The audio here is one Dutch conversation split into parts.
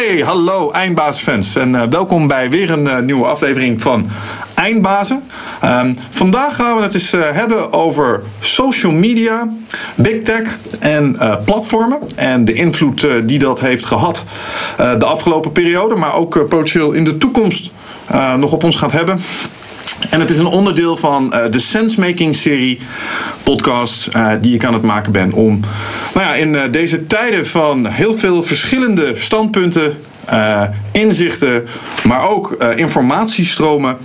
Hey, hallo Eindbaasfans en uh, welkom bij weer een uh, nieuwe aflevering van Eindbazen. Um, vandaag gaan we het eens uh, hebben over social media, big tech en platformen en de invloed die dat heeft gehad de afgelopen periode, maar ook potentieel in de toekomst nog op ons gaat hebben. En het is een onderdeel van uh, de Sensemaking-serie podcasts uh, die ik aan het maken ben. Om nou ja, in uh, deze tijden van heel veel verschillende standpunten inzichten, maar ook informatiestromen,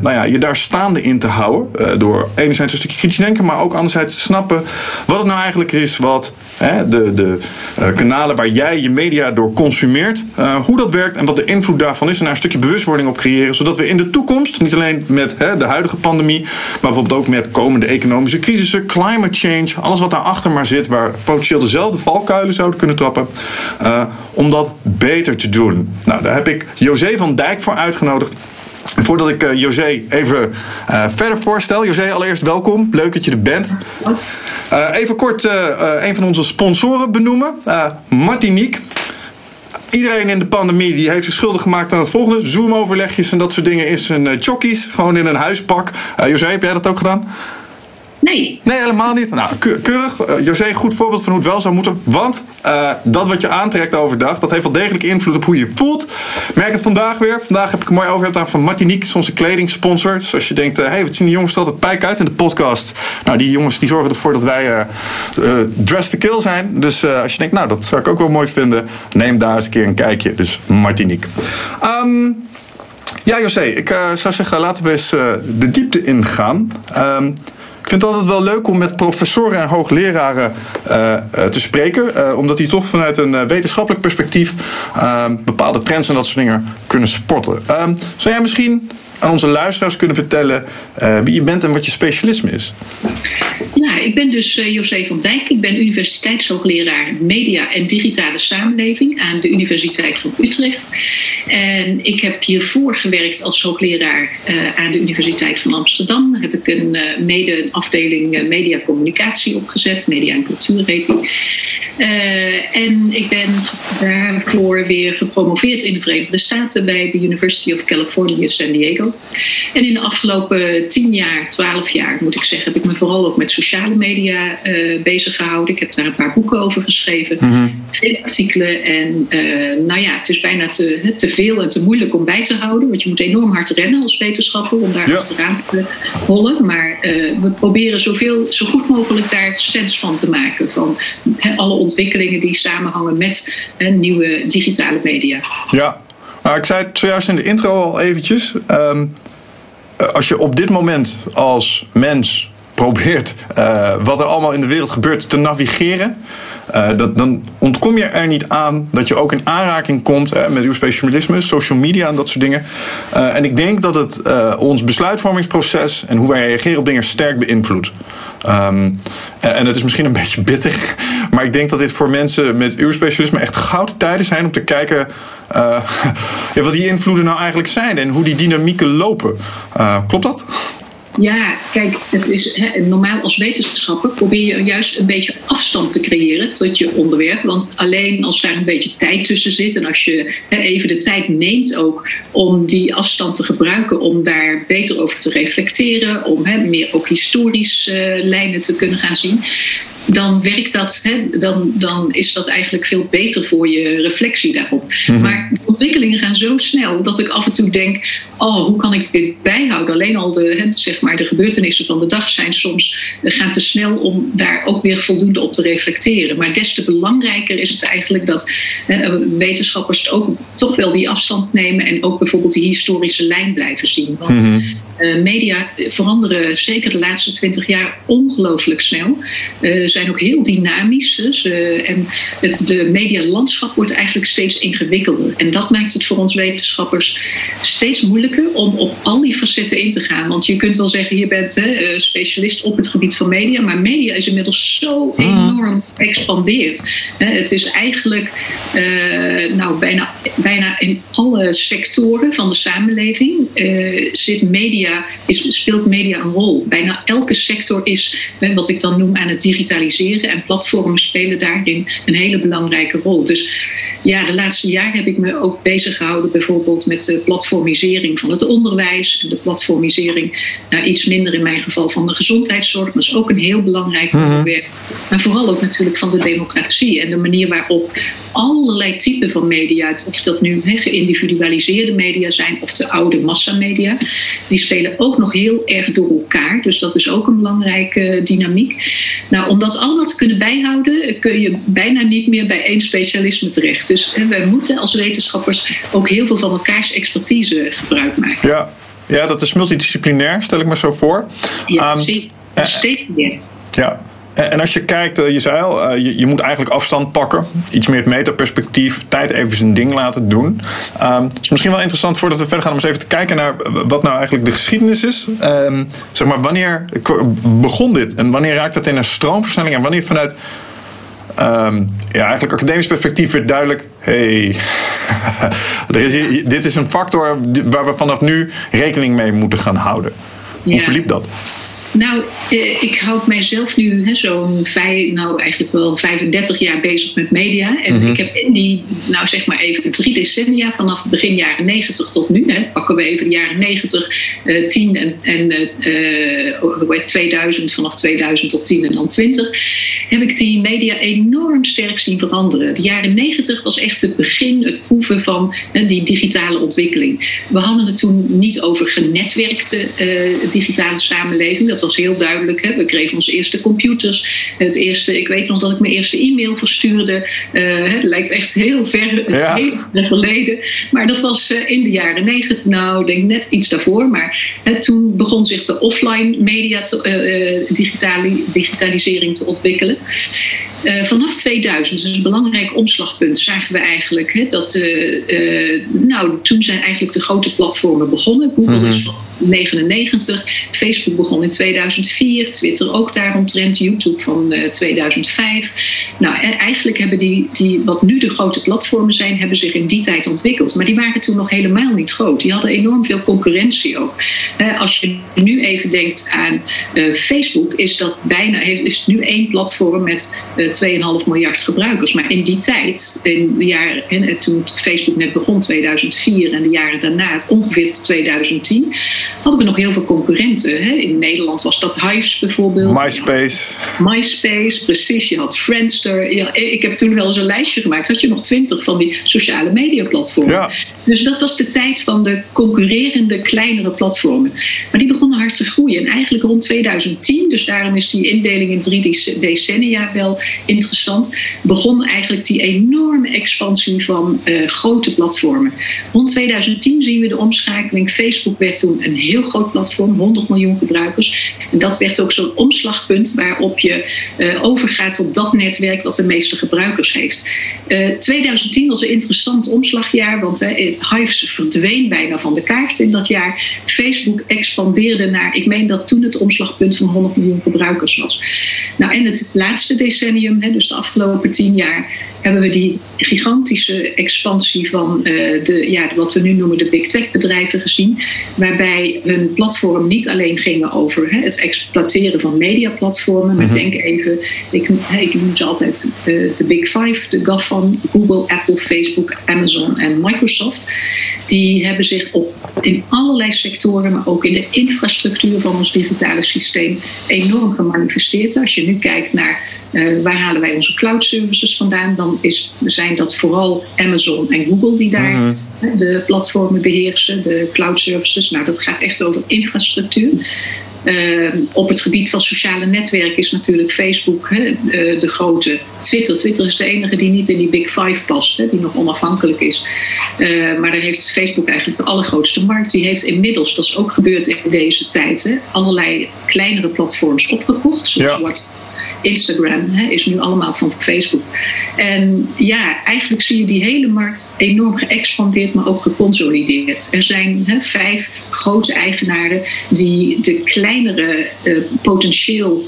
nou ja, je daar staande in te houden. door enerzijds een stukje kritisch denken, maar ook anderzijds te snappen wat het nou eigenlijk is wat de, de kanalen waar jij je media door consumeert, hoe dat werkt en wat de invloed daarvan is. En daar een stukje bewustwording op creëren, zodat we in de toekomst, niet alleen met de huidige pandemie, maar bijvoorbeeld ook met komende economische crisissen, climate change, alles wat daarachter maar zit, waar potentieel dezelfde valkuilen zouden kunnen trappen, om dat beter te doen. Nou, daar heb ik José van Dijk voor uitgenodigd. Voordat ik uh, José even uh, verder voorstel. José, allereerst welkom. Leuk dat je er bent. Uh, even kort een van onze sponsoren benoemen. Martinique. Iedereen in de pandemie die heeft zich schuldig gemaakt aan het volgende. Zoom-overlegjes en dat soort dingen is een chockies. Gewoon in een huispak. José, heb jij dat ook gedaan? Nee. Nee, helemaal niet. Nou, keurig. Uh, José, goed voorbeeld van hoe het wel zou moeten. Want uh, dat wat je aantrekt overdag, dat heeft wel degelijk invloed op hoe je voelt. Merk het vandaag weer. Vandaag heb ik een mooi overhemd van Martinique, onze kledingsponsor. Dus als je denkt, hé, uh, hey, wat zien die jongens altijd pijk uit in de podcast. Nou, die jongens die zorgen ervoor dat wij dress to kill zijn. Dus als je denkt, nou, dat zou ik ook wel mooi vinden. Neem daar eens een keer een kijkje. Dus Martinique. Um, ja, José, ik zou zeggen, laten we eens de diepte ingaan. Um, ik vind het altijd wel leuk om met professoren en hoogleraren uh, te spreken. Uh, omdat die toch vanuit een wetenschappelijk perspectief bepaalde trends en dat soort dingen kunnen sporten. zou jij misschien aan onze luisteraars kunnen vertellen wie je bent en wat je specialisme is? Ja, ik ben dus uh, José van Dijk. Ik ben universiteitshoogleraar media en digitale samenleving aan de Universiteit van Utrecht. En ik heb hiervoor gewerkt als hoogleraar uh, aan de Universiteit van Amsterdam. Daar heb ik een, uh, mede een afdeling media communicatie opgezet, media en cultuur heet die. en ik ben daarvoor weer gepromoveerd in de Verenigde Staten bij de University of California San Diego. En in de afgelopen tien jaar, twaalf jaar moet ik zeggen, heb ik me vooral ook met sociale media uh, bezig gehouden. Ik heb daar een paar boeken over geschreven, mm-hmm. veel artikelen. En uh, nou ja, het is bijna te, te veel en te moeilijk om bij te houden. Want je moet enorm hard rennen als wetenschapper om daar ja. achteraan te hollen. Maar uh, we proberen zoveel, zo goed mogelijk daar sens van te maken. Van he, alle ontwikkelingen die samenhangen met he, nieuwe digitale media. Ja, nou, ik zei het zojuist in de intro al eventjes. Um, als je op dit moment als mens probeert uh, wat er allemaal in de wereld gebeurt te navigeren. Uh, dat, dan ontkom je er niet aan dat je ook in aanraking komt met uw specialisme, social media en dat soort dingen. En ik denk dat het ons besluitvormingsproces en hoe wij reageren op dingen sterk beïnvloedt. Um, en het is misschien een beetje bitter, maar ik denk dat dit voor mensen met uw specialisme echt gouden tijden zijn om te kijken ja, wat die invloeden nou eigenlijk zijn en hoe die dynamieken lopen. klopt dat? Ja, kijk, het is, normaal als wetenschapper probeer je juist een beetje afstand te creëren tot je onderwerp. Want alleen als daar een beetje tijd tussen zit en als je even de tijd neemt ook om die afstand te gebruiken, om daar beter over te reflecteren, om meer ook historisch uh, lijnen te kunnen gaan zien, dan werkt dat, hè, dan, dan is dat eigenlijk veel beter voor je reflectie daarop. Mm-hmm. Maar de ontwikkelingen gaan zo snel dat ik af en toe denk: oh, hoe kan ik dit bijhouden? Alleen al de, hè, zeg maar, de gebeurtenissen van de dag zijn soms gaan te snel om daar ook weer voldoende op te reflecteren. Maar des te belangrijker is het eigenlijk dat hè, wetenschappers ook toch wel die afstand nemen en ook bijvoorbeeld die historische lijn blijven zien. Want, mm-hmm. Uh, media veranderen zeker de laatste twintig jaar ongelooflijk snel. Uh, zijn ook heel dynamisch. Dus, uh, en het de medialandschap wordt eigenlijk steeds ingewikkelder. En dat maakt het voor ons wetenschappers steeds moeilijker om op al die facetten in te gaan. Want je kunt wel zeggen, je bent hè, specialist op het gebied van media, maar media is inmiddels zo enorm geëxpandeerd. Het is eigenlijk nou, bijna, bijna in alle sectoren van de samenleving zit media, is, speelt media een rol. Bijna elke sector is wat ik dan noem aan het digitaliseren en platformen spelen daarin een hele belangrijke rol. Dus ja, de laatste jaren heb ik me ook bezig gehouden bijvoorbeeld met de platformisering van het onderwijs en de platformisering, nou, iets minder in mijn geval van de gezondheidszorg, maar is ook een heel belangrijk mhm. onderwerp. Maar vooral ook natuurlijk van de democratie en de manier waarop allerlei typen van media, of dat nu he, geïndividualiseerde media zijn of de oude massamedia, die spelen ook nog heel erg door elkaar. Dus dat is ook een belangrijke dynamiek. Nou, om dat allemaal te kunnen bijhouden, kun je bijna niet meer bij één specialisme terecht. Dus wij moeten als wetenschappers ook heel veel van elkaars expertise gebruik maken. Ja, ja dat is multidisciplinair, stel ik me zo voor. Ja, um, steeds meer. Ja. En als je kijkt, eh, je zei al, eh, je, je moet eigenlijk afstand pakken. Iets meer het metaperspectief, tijd even zijn ding laten doen. Um, het is misschien wel interessant voordat we verder gaan om eens even te kijken naar wat nou eigenlijk de geschiedenis is. Um, zeg maar, wanneer begon dit en wanneer raakt het in een stroomversnelling en wanneer vanuit um, ja, eigenlijk academisch perspectief werd duidelijk: hey, is dit is een factor waar we vanaf nu rekening mee moeten gaan houden. Hoe verliep dat? Nou, eh, ik houd mijzelf nu zo'n nou eigenlijk wel 35 jaar bezig met media. En mhm. ik heb in die, nou zeg maar even drie decennia, vanaf begin jaren 90 tot nu, hè, pakken we even de jaren 90, uh, 10 en, en uh, 2000, vanaf 2000 tot 10 en dan 20, heb ik die media enorm sterk zien veranderen. De jaren 90 was echt het begin, het proeven van die digitale ontwikkeling. We hadden het toen niet over genetwerkte uh, digitale samenleving. Dat was heel duidelijk. Hè. We kregen onze eerste computers. Het eerste, ik weet nog dat ik mijn eerste e-mail verstuurde. Uh, het lijkt echt heel ver, het heel ver geleden. Maar dat was uh, in de jaren negentig. Nou, ik denk net iets daarvoor. Maar hè, toen begon zich de offline media te, digitali digitalisering te ontwikkelen. Uh, vanaf 2000, dus een belangrijk omslagpunt, zagen we eigenlijk hè, dat. Uh, nou, toen zijn eigenlijk de grote platformen begonnen. Google -hmm. is 99. Facebook begon in 2004. Twitter ook daaromtrent. YouTube van 2005. Eh, nou, eigenlijk hebben die, die, wat nu de grote platformen zijn, hebben zich in die tijd ontwikkeld. Maar die waren toen nog helemaal niet groot. Die hadden enorm veel concurrentie ook. als je nu even denkt aan Facebook, is dat bijna is nu één platform met eh, 2,5 miljard gebruikers. Maar in die tijd, in de jaren, toen Facebook net begon, 2004 en de jaren daarna, ongeveer tot 2010 hadden we nog heel veel concurrenten. Hè? In Nederland was dat Hives bijvoorbeeld. MySpace. MySpace, precies. Je had Friendster. Ja, ik heb toen wel eens een lijstje gemaakt. Had je nog twintig van die sociale media platformen. Ja. Dus dat was de tijd van de concurrerende kleinere platformen. Maar die begonnen hard te groeien. En eigenlijk rond 2010, dus daarom is die indeling in drie decennia wel interessant, begon eigenlijk die enorme expansie van uh, grote platformen. Rond 2010 zien we de omschakeling. Facebook werd toen een heel groot platform, 100 miljoen gebruikers. En dat werd ook zo'n omslagpunt waarop je uh, overgaat tot dat netwerk wat de meeste gebruikers heeft. Uh, eh, 2010 was een interessant omslagjaar, want uh, Hives verdween bijna van de kaart in dat jaar. Facebook expandeerde naar, ik meen dat toen het omslagpunt van 100 miljoen gebruikers was. Nou, en het laatste decennium, hè, dus de afgelopen tien jaar, hebben we die gigantische expansie van uh, de, ja, wat we nu noemen de big tech bedrijven gezien. Waarbij hun platform niet alleen gingen over hè, het exploiteren van mediaplatformen. Maar mm denk even, ik, ik noem ze altijd uh, de big five, de GAFAM, Google, Apple, Facebook, Amazon en Microsoft. Die hebben zich op, in allerlei sectoren, maar ook in de infrastructuur van ons digitale systeem enorm gemanifesteerd. Als je nu kijkt naar uh, waar halen wij onze cloud services vandaan? Dan is, zijn dat vooral Amazon en Google die daar mhm. de platformen beheersen, de cloud services. Nou, dat gaat echt over infrastructuur. Uh, op het gebied van sociale netwerken is natuurlijk Facebook hè, uh, de grote. Twitter. Twitter is de enige die niet in die Big Five past, hè, die nog onafhankelijk is. Uh, maar daar heeft Facebook eigenlijk de allergrootste markt. Die heeft inmiddels, dat is ook gebeurd in deze tijd, hè, allerlei kleinere platforms opgekocht. Zoals ja Instagram hè, is nu allemaal van Facebook. En ja, eigenlijk zie je die hele markt enorm geëxpandeerd, maar ook geconsolideerd. Er zijn hè, vijf grote eigenaren die de kleinere uh, potentieel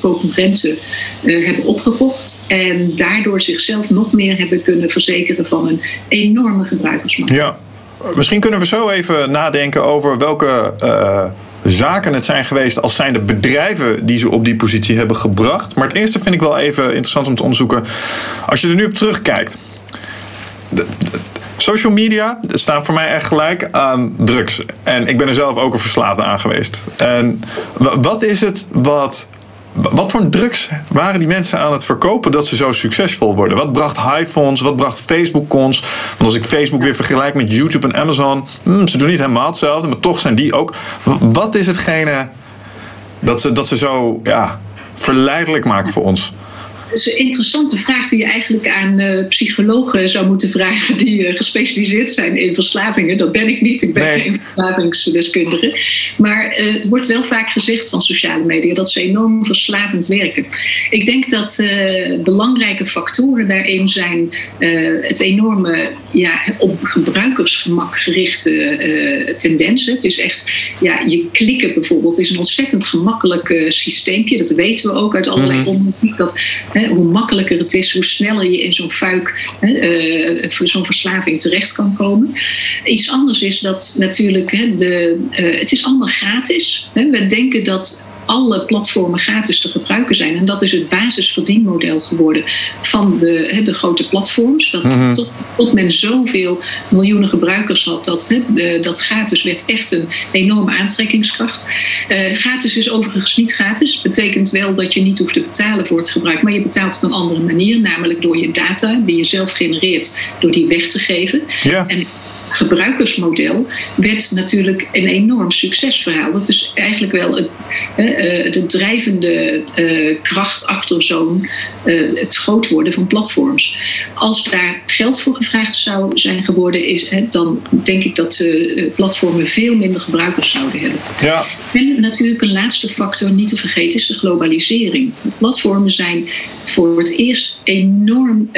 concurrenten uh, hebben opgekocht. En daardoor zichzelf nog meer hebben kunnen verzekeren van een enorme gebruikersmarkt. Ja. Misschien kunnen we zo even nadenken over welke uh, zaken het zijn geweest als zijn de bedrijven die ze op die positie hebben gebracht. Maar het eerste vind ik wel even interessant om te onderzoeken. Als je er nu op terugkijkt. De, social media staan voor mij echt gelijk aan drugs. En ik ben er zelf ook een verslaafde aan geweest. En wat is het wat wat voor drugs waren die mensen aan het verkopen dat ze zo succesvol worden? Wat bracht Highfonds? Wat bracht Facebook ons? Want als ik Facebook weer vergelijk met YouTube en Amazon, hmm, ze doen niet helemaal hetzelfde, maar toch zijn die ook. Wat is hetgene dat ze, dat ze zo ja, verleidelijk maakt voor ons? Dat is een interessante vraag die je eigenlijk aan uh, psychologen zou moeten vragen die uh, gespecialiseerd zijn in verslavingen. Dat ben ik niet, ik ben nee. geen verslavingsdeskundige. Maar uh, het wordt wel vaak gezegd van sociale media dat ze enorm verslavend werken. Ik denk dat belangrijke factoren daarin zijn het enorme ja, op gebruikersgemak gerichte tendensen. Het is echt, ja, je klikken bijvoorbeeld is een ontzettend gemakkelijk systeempje. Dat weten we ook uit allerlei mm -hmm. onderzoek. Dat, hoe makkelijker het is, hoe sneller je in zo'n fuik, uh, zo'n verslaving terecht kan komen. Iets anders is dat natuurlijk, de, uh, het is allemaal gratis. We denken dat alle platformen gratis te gebruiken zijn. En dat is het basisverdienmodel geworden van de, de grote platforms. Dat mm-hmm. tot, tot, men zoveel miljoenen gebruikers had, dat, de, dat gratis werd echt een enorme aantrekkingskracht. Uh, gratis is overigens niet gratis. Betekent wel dat je niet hoeft te betalen voor het gebruik, maar je betaalt op een andere manier, namelijk door je data die je zelf genereert, door die weg te geven. Ja. En gebruikersmodel werd natuurlijk een enorm succesverhaal. Dat is eigenlijk wel het, de drijvende kracht achter zo'n het groot worden van platforms. Als daar geld voor gevraagd zou zijn geworden, is, dan denk ik dat platformen veel minder gebruikers zouden hebben. Ja. En natuurlijk een laatste factor niet te vergeten is de globalisering. Platformen zijn voor het eerst enorm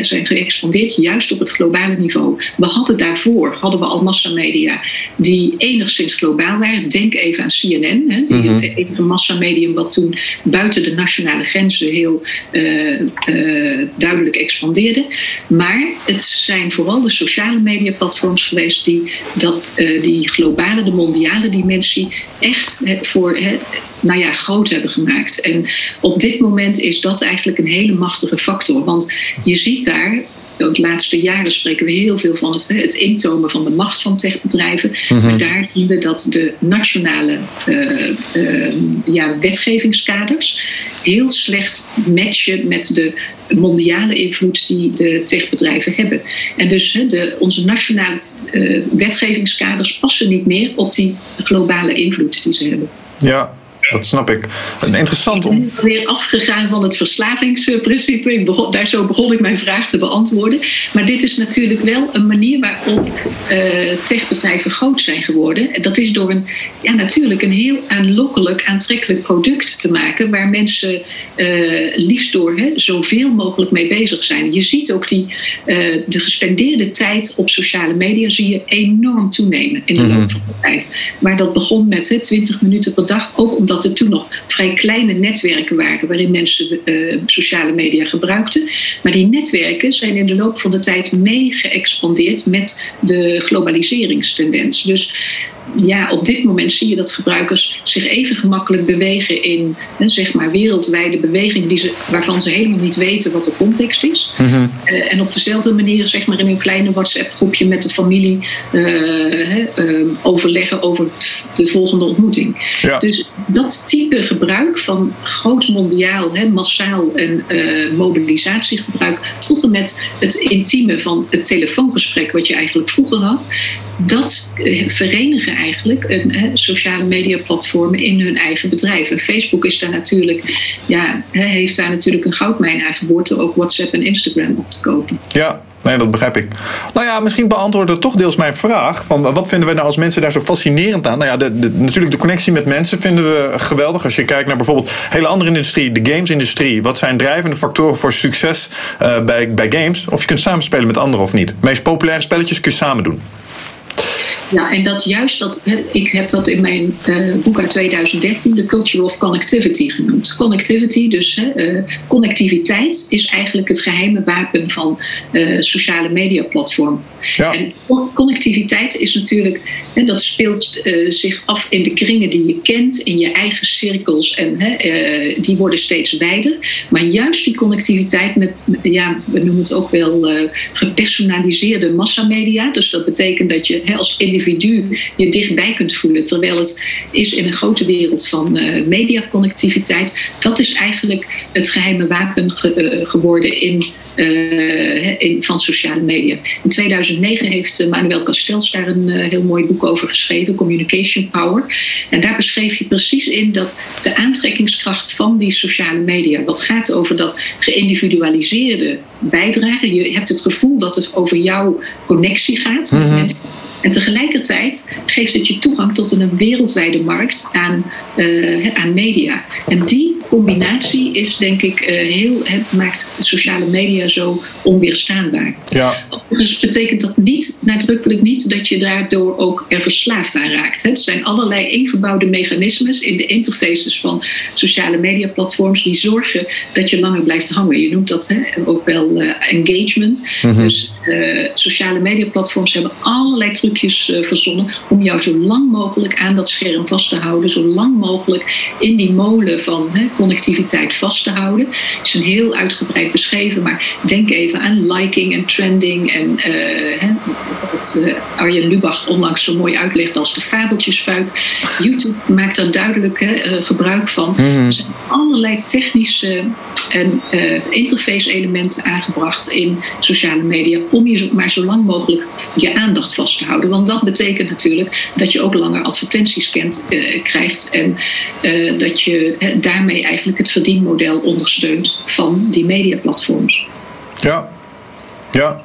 zijn geëxpandeerd, juist op het globale niveau. We hadden daarvoor hadden we al massamedia die enigszins globaal waren. Denk even aan CNN, hè, die, het enige massamedium wat toen buiten de nationale grenzen heel uh, uh, duidelijk expandeerde. Maar het zijn vooral de sociale media platforms geweest die dat, uh, die globale, de mondiale dimensie echt voor nou ja, groot hebben gemaakt. En op dit moment is dat eigenlijk een hele machtige factor. Want je ziet daar de laatste jaren spreken we heel veel van het, het intomen van de macht van techbedrijven. Maar daar zien we dat de nationale uh, uh, ja, wetgevingskaders heel slecht matchen met de mondiale invloed die de techbedrijven hebben. En dus de, onze nationale uh, wetgevingskaders passen niet meer op die globale invloed die ze hebben. Ja, dat snap ik. Interessant om. Ik ben weer afgegaan van het verslavingsprincipe. Ik begon, daar zo begon ik mijn vraag te beantwoorden. Maar dit is natuurlijk wel een manier waarop uh, techbedrijven groot zijn geworden. En dat is door een, ja, natuurlijk een heel aanlokkelijk, aantrekkelijk product te maken. Waar mensen uh, liefst door hè, zoveel mogelijk mee bezig zijn. Je ziet ook die, uh, de gespendeerde tijd op sociale media zie je enorm toenemen in de loop van de tijd. Maar dat begon met hè, 20 minuten per dag. Ook omdat dat er toen nog vrij kleine netwerken waren waarin mensen uh, sociale media gebruikten. Maar die netwerken zijn in de loop van de tijd mee geëxpandeerd met de globaliseringstendens. Dus ja, op dit moment zie je dat gebruikers zich even gemakkelijk bewegen in zeg maar wereldwijde beweging die ze, waarvan ze helemaal niet weten wat de context is. Mm-hmm. Uh, en op dezelfde manier zeg maar in een kleine WhatsApp groepje met de familie uh, uh, overleggen over de volgende ontmoeting. Ja. Dus dat type gebruik van groot mondiaal, massaal en mobilisatiegebruik tot en met het intieme van het telefoongesprek wat je eigenlijk vroeger had, dat verenigen eigenlijk een, sociale media platformen in hun eigen bedrijf. En Facebook is daar natuurlijk, ja, heeft daar natuurlijk een goudmijn aan geboord door ook WhatsApp en Instagram op te kopen. Ja, nee, dat begrijp ik. Nou ja, misschien beantwoordt het toch deels mijn vraag. Van wat vinden we nou als mensen daar zo fascinerend aan? Nou ja, de, natuurlijk de connectie met mensen vinden we geweldig. Als je kijkt naar bijvoorbeeld hele andere industrie, de gamesindustrie. Wat zijn drijvende factoren voor succes uh, bij, bij games? Of je kunt samenspelen met anderen of niet. De meest populaire spelletjes kun je samen doen. Ja, en dat juist dat, ik heb dat in mijn uh, boek uit 2013, The Culture of Connectivity genoemd. Connectivity, dus uh, connectiviteit, is eigenlijk het geheime wapen van uh, sociale media platform. Ja. En connectiviteit is natuurlijk, hè, dat speelt zich af in de kringen die je kent, in je eigen cirkels, en die worden steeds wijder. Maar juist die connectiviteit met, ja, we noemen het ook wel gepersonaliseerde massamedia. Dus dat betekent dat je hè, als individu je dichtbij kunt voelen. Terwijl het is in een grote wereld van uh, mediaconnectiviteit. Dat is eigenlijk het geheime wapen uh, geworden in, uh, in, van sociale media. In 2009 heeft Manuel Castells daar een heel mooi boek over geschreven, Communication Power. En daar beschreef je precies in dat de aantrekkingskracht van die sociale media, wat gaat over dat geïndividualiseerde bijdragen. Je hebt het gevoel dat het over jouw connectie gaat met mhm. mensen en tegelijkertijd geeft het je toegang tot een wereldwijde markt aan, uh, aan media. En die combinatie is denk ik uh, heel, het maakt sociale media zo onweerstaanbaar. Ja. Overigens betekent dat niet, nadrukkelijk niet, dat je daardoor ook er verslaafd aan raakt. Hè. Er zijn allerlei ingebouwde mechanismes in de interfaces van sociale media platforms die zorgen dat je langer blijft hangen. Je noemt dat hè, ook wel uh, engagement. Mm -hmm. Dus sociale media platforms hebben allerlei trucs uh, verzonnen om jou zo lang mogelijk aan dat scherm vast te houden, zo lang mogelijk in die molen van hè, connectiviteit vast te houden. Het is een heel uitgebreid beschreven, maar denk even aan liking en trending en uh, hè, wat uh, Arjen Lubach onlangs zo mooi uitlegt als de fabeltjesfuik. YouTube maakt daar duidelijk hè, gebruik van. Mhm. Er zijn allerlei technische en interface elementen aangebracht in sociale media om je maar zo lang mogelijk je aandacht vast te houden. Want dat betekent natuurlijk dat je ook langer advertenties kent, uh, krijgt. En uh, dat je daarmee eigenlijk het verdienmodel ondersteunt van die mediaplatforms. Ja, ja.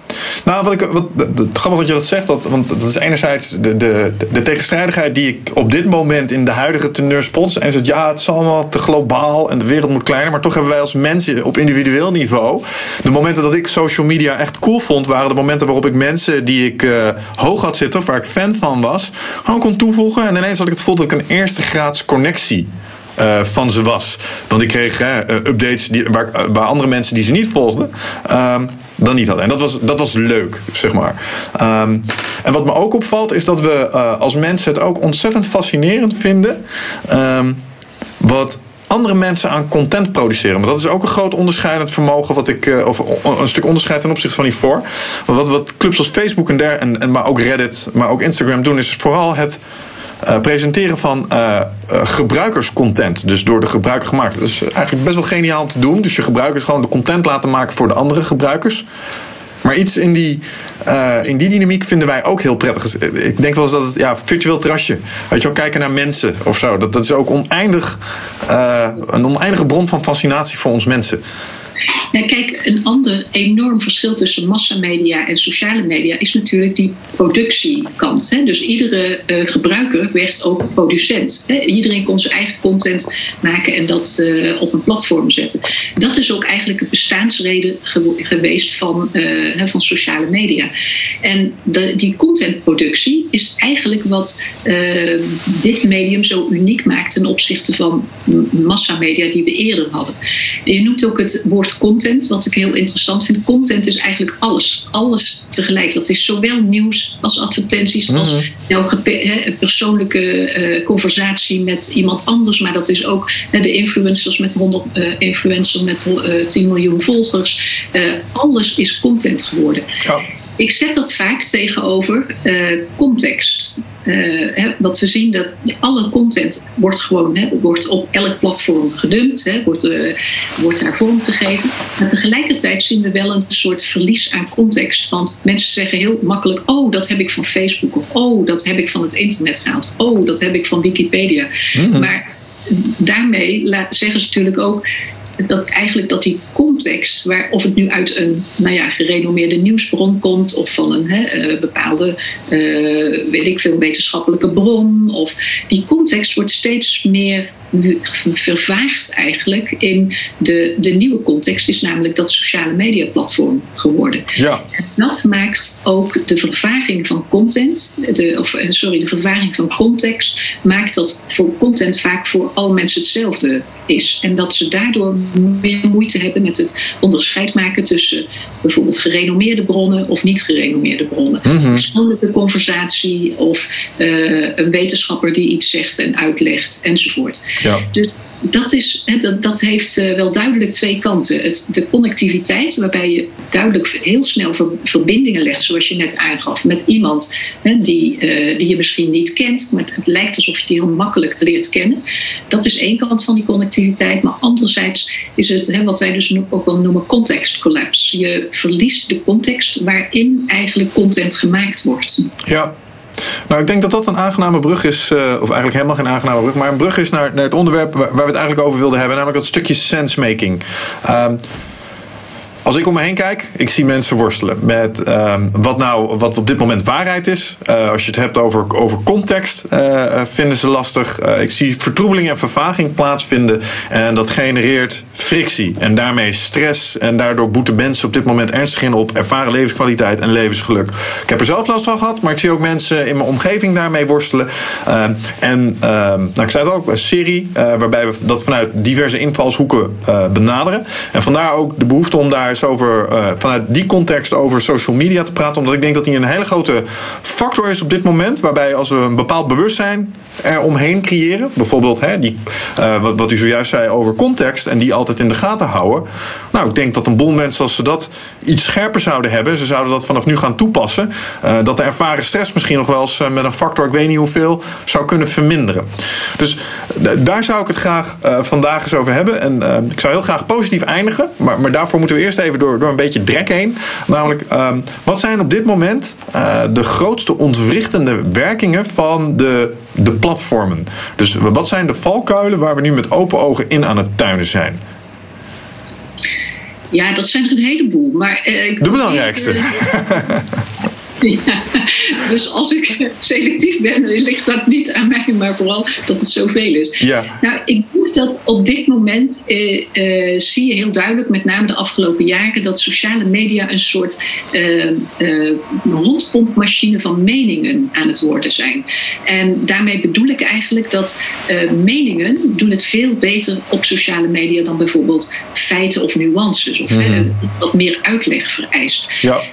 Nou, wat ik, wat, het grappig dat je dat zegt, dat, want dat is enerzijds de, de, de tegenstrijdigheid die ik op dit moment in de huidige teneur spot. En zegt, ja, het is allemaal te globaal en de wereld moet kleiner. Maar toch hebben wij als mensen op individueel niveau. De momenten dat ik social media echt cool vond, waren de momenten waarop ik mensen die ik uh, hoog had zitten, of waar ik fan van was, gewoon kon toevoegen. En ineens had ik het gevoel dat ik een eerste graads connectie uh, van ze was. Want ik kreeg uh, updates die, waar, andere mensen die ze niet volgden. Uh, dan niet hadden. En dat was, dat was leuk, zeg maar. Um, en wat me ook opvalt, is dat we uh, als mensen het ook ontzettend fascinerend vinden. Um, wat andere mensen aan content produceren. Maar dat is ook een groot onderscheidend vermogen, wat ik, uh, of een stuk onderscheid ten opzichte van hiervoor. Wat, wat clubs als Facebook en, der, en, en maar ook Reddit, maar ook Instagram doen, is vooral het uh, presenteren van uh, uh, gebruikerscontent. Dus door de gebruiker gemaakt. Dat is eigenlijk best wel geniaal om te doen. Dus je gebruikers gewoon de content laten maken voor de andere gebruikers. Maar iets in die, in die dynamiek vinden wij ook heel prettig. Ik denk wel eens dat het, ja, virtueel terrasje. Weet je wel, kijken naar mensen of zo. Dat, dat is ook oneindig, een oneindige bron van fascinatie voor ons mensen. Ja, kijk, een ander enorm verschil tussen massamedia en sociale media is natuurlijk die productiekant. Hè? Dus iedere uh, gebruiker werd ook producent. Hè? Iedereen kon zijn eigen content maken en dat uh, op een platform zetten. Dat is ook eigenlijk een bestaansreden ge geweest van, uh, van sociale media. En de, die contentproductie is eigenlijk wat dit medium zo uniek maakt ten opzichte van massamedia die we eerder hadden. Je noemt ook het woord content, wat ik heel interessant vind. Content is eigenlijk alles. Alles tegelijk. Dat is zowel nieuws als advertenties, als mhm. jouw persoonlijke uh, conversatie met iemand anders. Maar dat is ook de influencers met 100 uh, eh, influencers met 10 miljoen volgers. alles is content geworden. Ik zet dat vaak tegenover context. Uh, hè, wat we zien dat alle content wordt gewoon hè, wordt op elk platform gedumpt, hè, wordt, uh, wordt daar vorm gegeven. Maar tegelijkertijd zien we wel een soort verlies aan context. Want mensen zeggen heel makkelijk: Oh, dat heb ik van Facebook. Of Oh, dat heb ik van het internet gehaald. Oh, dat heb ik van Wikipedia. Mm -hmm. Maar daarmee zeggen ze natuurlijk ook dat eigenlijk dat die context, waar, of het nu uit een nou ja, gerenommeerde nieuwsbron komt of van een hè, bepaalde, weet ik veel, wetenschappelijke bron, of die context wordt steeds meer vervaagd eigenlijk in de, de nieuwe context, is namelijk dat sociale media platform geworden. Ja. dat maakt ook de vervaging van content, de, of eh, sorry, de vervaging van context, maakt dat voor content vaak voor alle mensen hetzelfde is. En dat ze daardoor meer moeite hebben met het onderscheid maken tussen bijvoorbeeld gerenommeerde bronnen of niet gerenommeerde bronnen. Mm Persoonlijke conversatie of uh, een wetenschapper die iets zegt en uitlegt enzovoort. Ja. Dus dat, is, dat, dat heeft eh, wel duidelijk twee kanten. Het, de connectiviteit, waarbij je duidelijk heel snel verbindingen legt, zoals je net aangaf, met iemand hè, die, uh, die je misschien niet kent, maar het lijkt alsof je die heel makkelijk leert kennen. Dat is één kant van die connectiviteit. Maar anderzijds is het hè, wat wij dus ook wel noemen context collapse. Je verliest de context waarin eigenlijk content gemaakt wordt. Ja, nou, ik denk dat dat een aangename brug is, uh, of eigenlijk helemaal geen aangename brug, maar een brug is naar, naar het onderwerp waar, we het eigenlijk over wilden hebben, namelijk dat stukje sensemaking. Uh, als ik om me heen kijk, ik zie mensen worstelen met um, wat nou wat op dit moment waarheid is. Uh, als je het hebt over, over context, uh, vinden ze lastig. Ik zie vertroebeling en vervaging plaatsvinden. En dat genereert frictie en daarmee stress. En daardoor boeten mensen op dit moment ernstig in op ervaren levenskwaliteit en levensgeluk. Ik heb er zelf last van gehad, maar ik zie ook mensen in mijn omgeving daarmee worstelen. en nou, ik zei het ook, een serie waarbij we dat vanuit diverse invalshoeken benaderen. En vandaar ook de behoefte om daar over, uh, vanuit die context over social media te praten. Omdat ik denk dat die een hele grote factor is op dit moment. Waarbij als we een bepaald bewustzijn er omheen creëren. Bijvoorbeeld hè, die, uh, wat, wat u zojuist zei over context. En die altijd in de gaten houden. Nou, ik denk dat een boel mensen als ze dat iets scherper zouden hebben. Ze zouden dat vanaf nu gaan toepassen. Uh, dat de ervaren stress misschien nog wel eens met een factor, ik weet niet hoeveel, zou kunnen verminderen. Dus daar zou ik het graag vandaag eens over hebben. En ik zou heel graag positief eindigen. Maar, maar daarvoor moeten we eerst even door, door een beetje drek heen. Namelijk, um, wat zijn op dit moment de grootste ontwrichtende werkingen van de, de platformen? Dus wat zijn de valkuilen waar we nu met open ogen in aan het tuinen zijn? Ja, dat zijn er een heleboel. Maar, uh, de belangrijkste. Ja, dus als ik selectief ben, ligt dat niet aan mij, maar vooral dat het zoveel is. Ja. Nou, ik denk dat op dit moment eh, eh, zie je heel duidelijk, met name de afgelopen jaren, dat sociale media een soort eh, rondpompmachine van meningen aan het worden zijn. En daarmee bedoel ik eigenlijk dat meningen doen het veel beter op sociale media dan bijvoorbeeld feiten of nuances of mm wat meer uitleg vereist. Ja.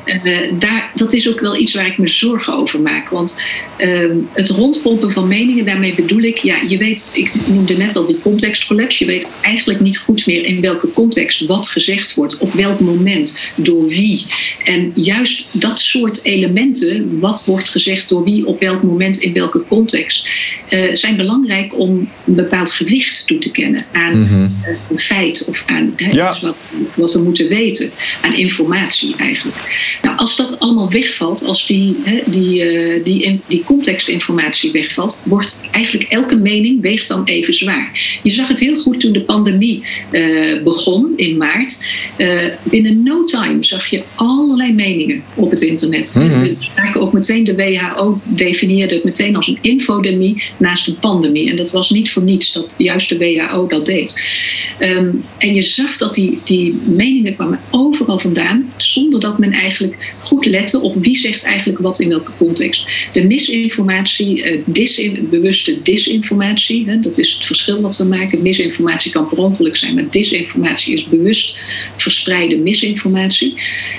daar, dat is ook wel iets waar ik me zorgen over maak. Want uh, het rondpompen van meningen, daarmee bedoel ik, ja, je weet, ik noemde net al die contextcollapse. Je weet eigenlijk niet goed meer in welke context wat gezegd wordt, op welk moment, door wie. En juist dat soort elementen, wat wordt gezegd door wie, op welk moment, in welke context, uh, zijn belangrijk om een bepaald gewicht toe te kennen aan mm -hmm. uh, een feit of aan he, ja. iets wat, wat we moeten weten, aan informatie eigenlijk. Nou, als dat allemaal wegvalt, als die, die, uh, die, die contextinformatie wegvalt, wordt eigenlijk elke mening weegt dan even zwaar. Je zag het heel goed toen de pandemie uh, begon in maart. Uh, binnen no time zag je allerlei meningen op het internet. Mm -hmm. ook meteen de WHO definieerde het meteen als een infodemie naast een pandemie. En dat was niet voor niets dat juist de WHO dat deed. Um, en je zag dat die, die meningen kwamen overal vandaan, zonder dat men eigenlijk goed lette op wie zegt eigenlijk wat in welke context. De misinformatie, disin, bewuste disinformatie, hè, dat is het verschil wat we maken. Misinformatie kan per ongeluk zijn, maar disinformatie is bewust verspreide misinformatie.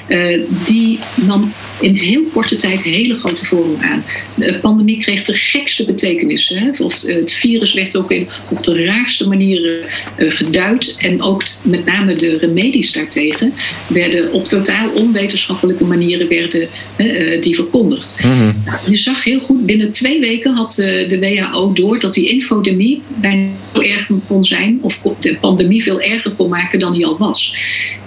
Uh, die nam in heel korte tijd hele grote vorm aan. De pandemie kreeg de gekste betekenissen. Hè? Of het virus werd ook in, op de raarste manieren geduid. En ook met name de remedies daartegen werden op totaal onwetenschappelijke manieren werden, die verkondigd. Mm -hmm. nou, je zag heel goed, binnen twee weken had uh, de WHO door dat die infodemie bijna zo erg kon zijn, of de pandemie veel erger kon maken dan die al was.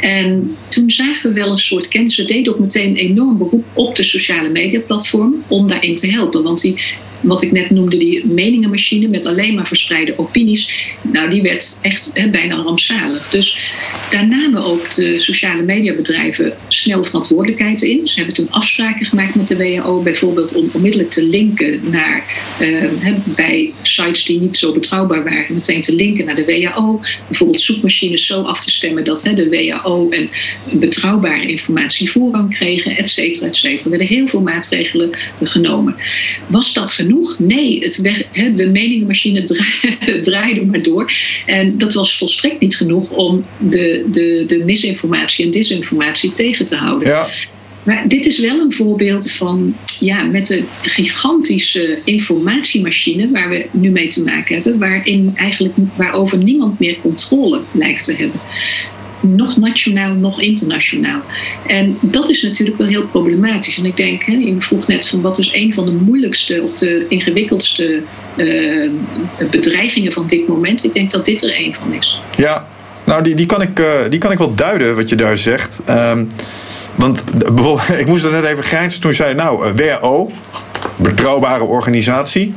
En toen zagen we wel een soort kennis. Ze deden ook meteen een enorm beroep op de sociale media platformen om daarin te helpen. Want die wat ik net noemde, die meningenmachine met alleen maar verspreide opinies, nou, die werd echt bijna rampzalig. Dus daar namen ook de sociale mediabedrijven snel verantwoordelijkheid in. Ze hebben toen afspraken gemaakt met de WHO, bijvoorbeeld om onmiddellijk te linken naar, uh, bij sites die niet zo betrouwbaar waren, meteen te linken naar de WHO. Bijvoorbeeld zoekmachines zo af te stemmen dat de WHO en betrouwbare informatie voorrang kregen, et cetera, et cetera. Er werden heel veel maatregelen genomen. Was dat genoeg? Genoeg? Nee, het, de meningenmachine draaide maar door. En dat was volstrekt niet genoeg om de, de, de misinformatie en disinformatie tegen te houden. Ja. Maar dit is wel een voorbeeld van, ja, met een gigantische informatiemachine waar we nu mee te maken hebben, waarin eigenlijk, waarover niemand meer controle lijkt te hebben nog nationaal, nog internationaal. En dat is natuurlijk wel heel problematisch. En ik denk, hè, je vroeg net van wat is een van de moeilijkste of de ingewikkeldste uh, bedreigingen van dit moment. Ik denk dat dit er een van is. Ja, nou, die, die, kan ik, uh, die kan ik wel duiden, wat je daar zegt. Um, want bijvoorbeeld, ik moest er net even grijnzen toen je zei, nou, eh, WHO, betrouwbare organisatie.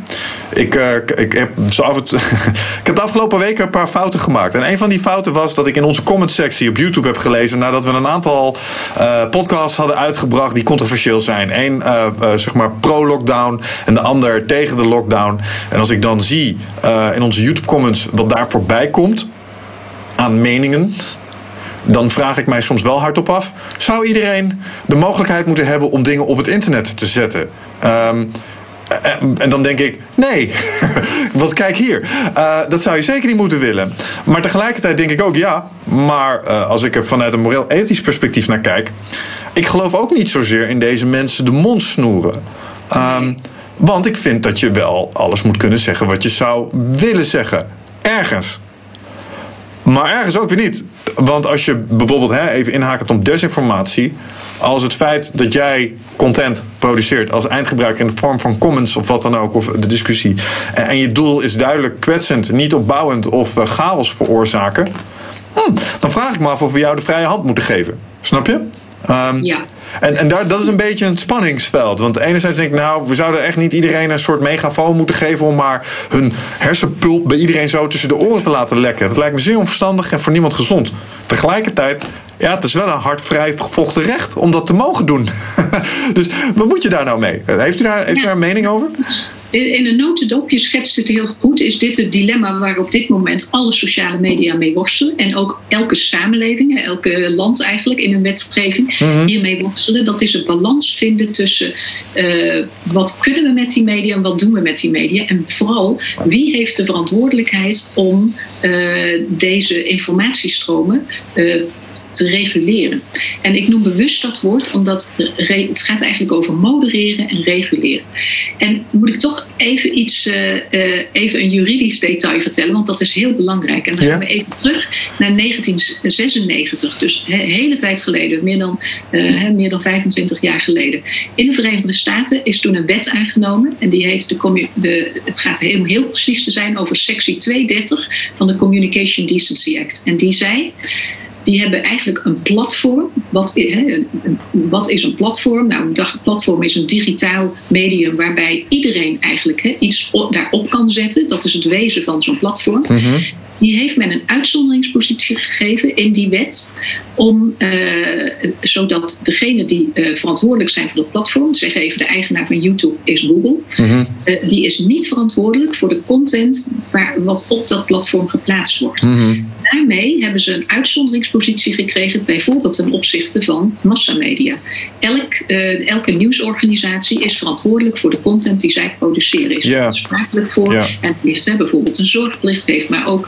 Ik, uh, ik, heb zo het, ik heb de afgelopen weken een paar fouten gemaakt. En een van die fouten was dat ik in onze comment-sectie op YouTube heb gelezen. nadat we een aantal uh, podcasts hadden uitgebracht die controversieel zijn. Eén, uh, zeg maar, pro-lockdown en de ander tegen de lockdown. En als ik dan zie in onze YouTube-comments wat daar voorbij komt aan meningen dan vraag ik mij soms wel hardop af: zou iedereen de mogelijkheid moeten hebben om dingen op het internet te zetten? Um, en, dan denk ik, nee, wat kijk hier. Uh, dat zou je zeker niet moeten willen. Maar tegelijkertijd denk ik ook, ja, maar uh, als ik er vanuit een moreel-ethisch perspectief naar kijk, ik geloof ook niet zozeer in deze mensen de mond snoeren. Um, want ik vind dat je wel alles moet kunnen zeggen wat je zou willen zeggen. Ergens. Maar ergens ook weer niet. Want als je bijvoorbeeld hè, even inhakend op desinformatie. Als het feit dat jij content produceert als eindgebruiker in de vorm van comments of wat dan ook, of de discussie. En, je doel is duidelijk kwetsend, niet opbouwend of uh, chaos veroorzaken. Hm, dan vraag ik me af of we jou de vrije hand moeten geven. Snap je? Um, ja. En, en daar, dat is een beetje een spanningsveld. Want enerzijds denk ik, nou, we zouden echt niet iedereen een soort megafoon moeten geven om maar hun hersenpulp bij iedereen zo tussen de oren te laten lekken. Dat lijkt me zeer onverstandig en voor niemand gezond. Tegelijkertijd ja, het is wel een hardvrij gevochten recht om dat te mogen doen. dus wat moet je daar nou mee? Heeft u daar, heeft u daar een mening over? in een notendopje schetst het heel goed. Is dit het dilemma waar op dit moment alle sociale media mee worstelen? En ook elke samenleving, elke land eigenlijk in een wetgeving mm hiermee worstelen. Dat is een balans vinden tussen uh, wat kunnen we met die media en wat doen we met die media. En vooral wie heeft de verantwoordelijkheid om uh, deze informatiestromen uh, te reguleren. En ik noem bewust dat woord omdat het gaat eigenlijk over modereren en reguleren. En moet ik toch even iets, uh, uh, even een juridisch detail vertellen, want dat is heel belangrijk. En dan gaan we even terug naar 1996, dus een hele tijd geleden, meer dan, uh, meer dan 25 jaar geleden. In de Verenigde Staten is toen een wet aangenomen en die heet de, de het gaat heel, heel precies te zijn over sectie 230 van de Communication Decency Act. En die zei die hebben eigenlijk een platform. Wat, wat is een platform? Nou, een platform is een digitaal medium waarbij iedereen eigenlijk iets daarop kan zetten. Dat is het wezen van zo'n platform. Mhm die heeft men een uitzonderingspositie gegeven in die wet. Om, uh, zodat degene die uh, verantwoordelijk zijn voor het platform, zeg even de eigenaar van YouTube is Google, mm die is niet verantwoordelijk voor de content waar, wat op dat platform geplaatst wordt. Mm Daarmee hebben ze een uitzonderingspositie gekregen, bijvoorbeeld ten opzichte van massamedia. Elk, elke nieuwsorganisatie is verantwoordelijk voor de content die zij produceren. Is yeah. aansprakelijk voor yeah. en heeft bijvoorbeeld een zorgplicht, heeft maar ook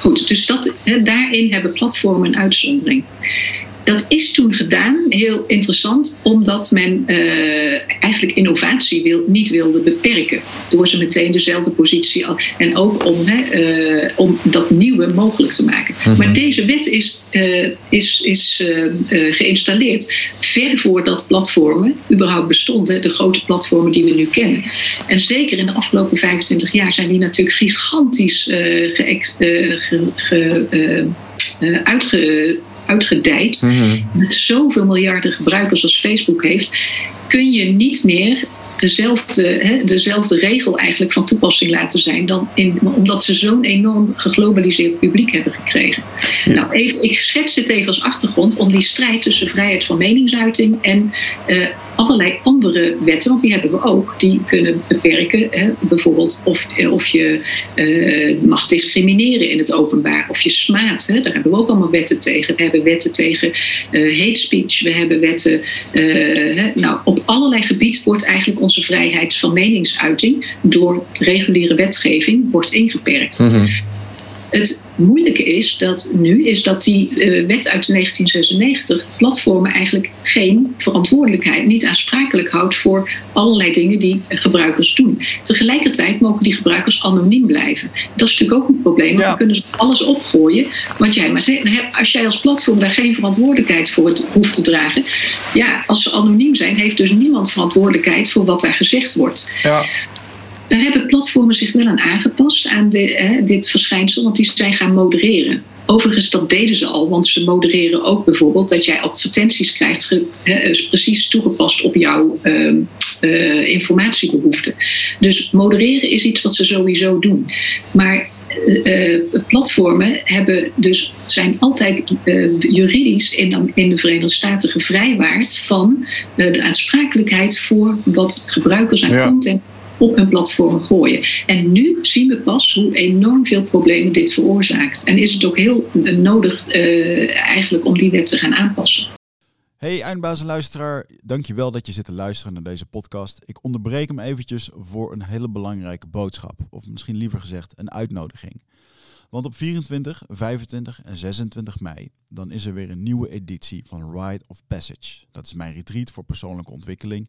Goed, dus dat, daarin hebben platformen een uitzondering. Dat is toen gedaan, heel interessant, omdat men uh, eigenlijk innovatie wil, niet wilde beperken. Door ze meteen dezelfde positie. En ook om, uh, om dat nieuwe mogelijk te maken. Mhm. Maar deze wet is, uh, is, is geïnstalleerd ver voordat platformen überhaupt bestonden. De grote platformen die we nu kennen. En zeker in de afgelopen 25 jaar zijn die natuurlijk gigantisch ge, ge, uitge uitgedijd, mm met zoveel miljarden gebruikers als Facebook heeft, kun je niet meer dezelfde, hè, dezelfde regel eigenlijk van toepassing laten zijn, dan in, omdat ze zo'n enorm geglobaliseerd publiek hebben gekregen. Nou, even, ik schets dit even als achtergrond om die strijd tussen vrijheid van meningsuiting en uh, allerlei andere wetten, want die hebben we ook, die kunnen beperken. Hè, bijvoorbeeld of, of je uh, mag discrimineren in het openbaar, of je smaadt. Hè, daar hebben we ook allemaal wetten tegen. We hebben wetten tegen uh, hate speech, we hebben wetten. Hè, nou, op allerlei gebieden wordt eigenlijk onze vrijheid van meningsuiting door reguliere wetgeving wordt ingeperkt. Mm Het moeilijke is dat nu is dat die uh, wet uit 1996 platformen eigenlijk geen verantwoordelijkheid, niet aansprakelijk houdt voor allerlei dingen die gebruikers doen. Tegelijkertijd mogen die gebruikers anoniem blijven. Dat is natuurlijk ook een probleem, want dan kunnen ze alles opgooien wat jij maar zegt. Als jij als platform daar geen verantwoordelijkheid voor hoeft te dragen, ja, als ze anoniem zijn, heeft dus niemand verantwoordelijkheid voor wat daar gezegd wordt. Ja. Daar hebben platformen zich wel aan aangepast, aan de, hè, dit verschijnsel, want die zijn gaan modereren. Overigens, dat deden ze al, want ze modereren ook bijvoorbeeld dat jij advertenties krijgt, precies toegepast op jouw uh, uh, informatiebehoeften. Dus modereren is iets wat ze sowieso doen. Maar uh, platformen hebben dus, zijn altijd uh, juridisch in, in, de Verenigde Staten gevrijwaard van uh, de aansprakelijkheid voor wat gebruikers aan ja. content op hun platform gooien. En nu zien we pas hoe enorm veel problemen dit veroorzaakt. En is het ook heel nodig uh, eigenlijk om die wet te gaan aanpassen. Hey eindbaas luisteraar, dankjewel dat je zit te luisteren naar deze podcast. Ik onderbreek hem eventjes voor een hele belangrijke boodschap. Of misschien liever gezegd een uitnodiging. Want op 24, 25 en 26 mei dan is er weer een nieuwe editie van Ride of Passage. Dat is mijn retreat voor persoonlijke ontwikkeling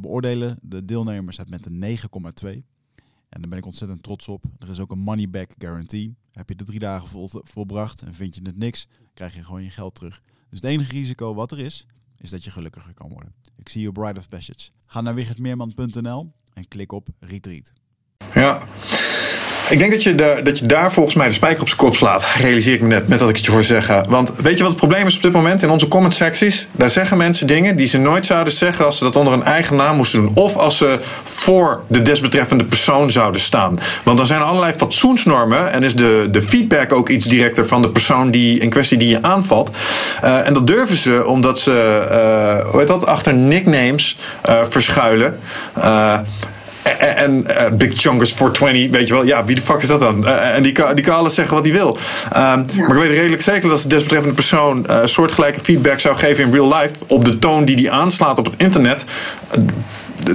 beoordelen de deelnemers het met een 9,2. En daar ben ik ontzettend trots op. Er is ook een money back guarantee. Heb je de drie dagen vol, volbracht en vind je het niks, krijg je gewoon je geld terug. Dus het enige risico wat er is, is dat je gelukkiger kan worden. Ik zie je Bride of Passage. Ga naar wichertmeerman.nl en klik op Retreat. Ja. Ik denk dat je, de, dat je daar volgens mij de spijker op zijn kop slaat. Realiseer ik me net met dat ik het je hoor zeggen. Want weet je wat het probleem is op dit moment in onze comment secties? Daar zeggen mensen dingen die ze nooit zouden zeggen als ze dat onder een eigen naam moesten doen. Of als ze voor de desbetreffende persoon zouden staan. Want dan zijn er allerlei fatsoensnormen en is de, de feedback ook iets directer van de persoon die in kwestie die je aanvalt. Uh, en dat durven ze omdat ze, uh, hoe heet dat, achter nicknames uh, verschuilen. En uh, Big Chungus 420, weet je wel. Ja, wie de fuck is dat dan? Uh, en die kan, die kan alles zeggen wat hij wil. Um, ja. Maar ik weet redelijk zeker dat de desbetreffende persoon uh, soortgelijke feedback zou geven in real life. op de toon die die aanslaat op het internet.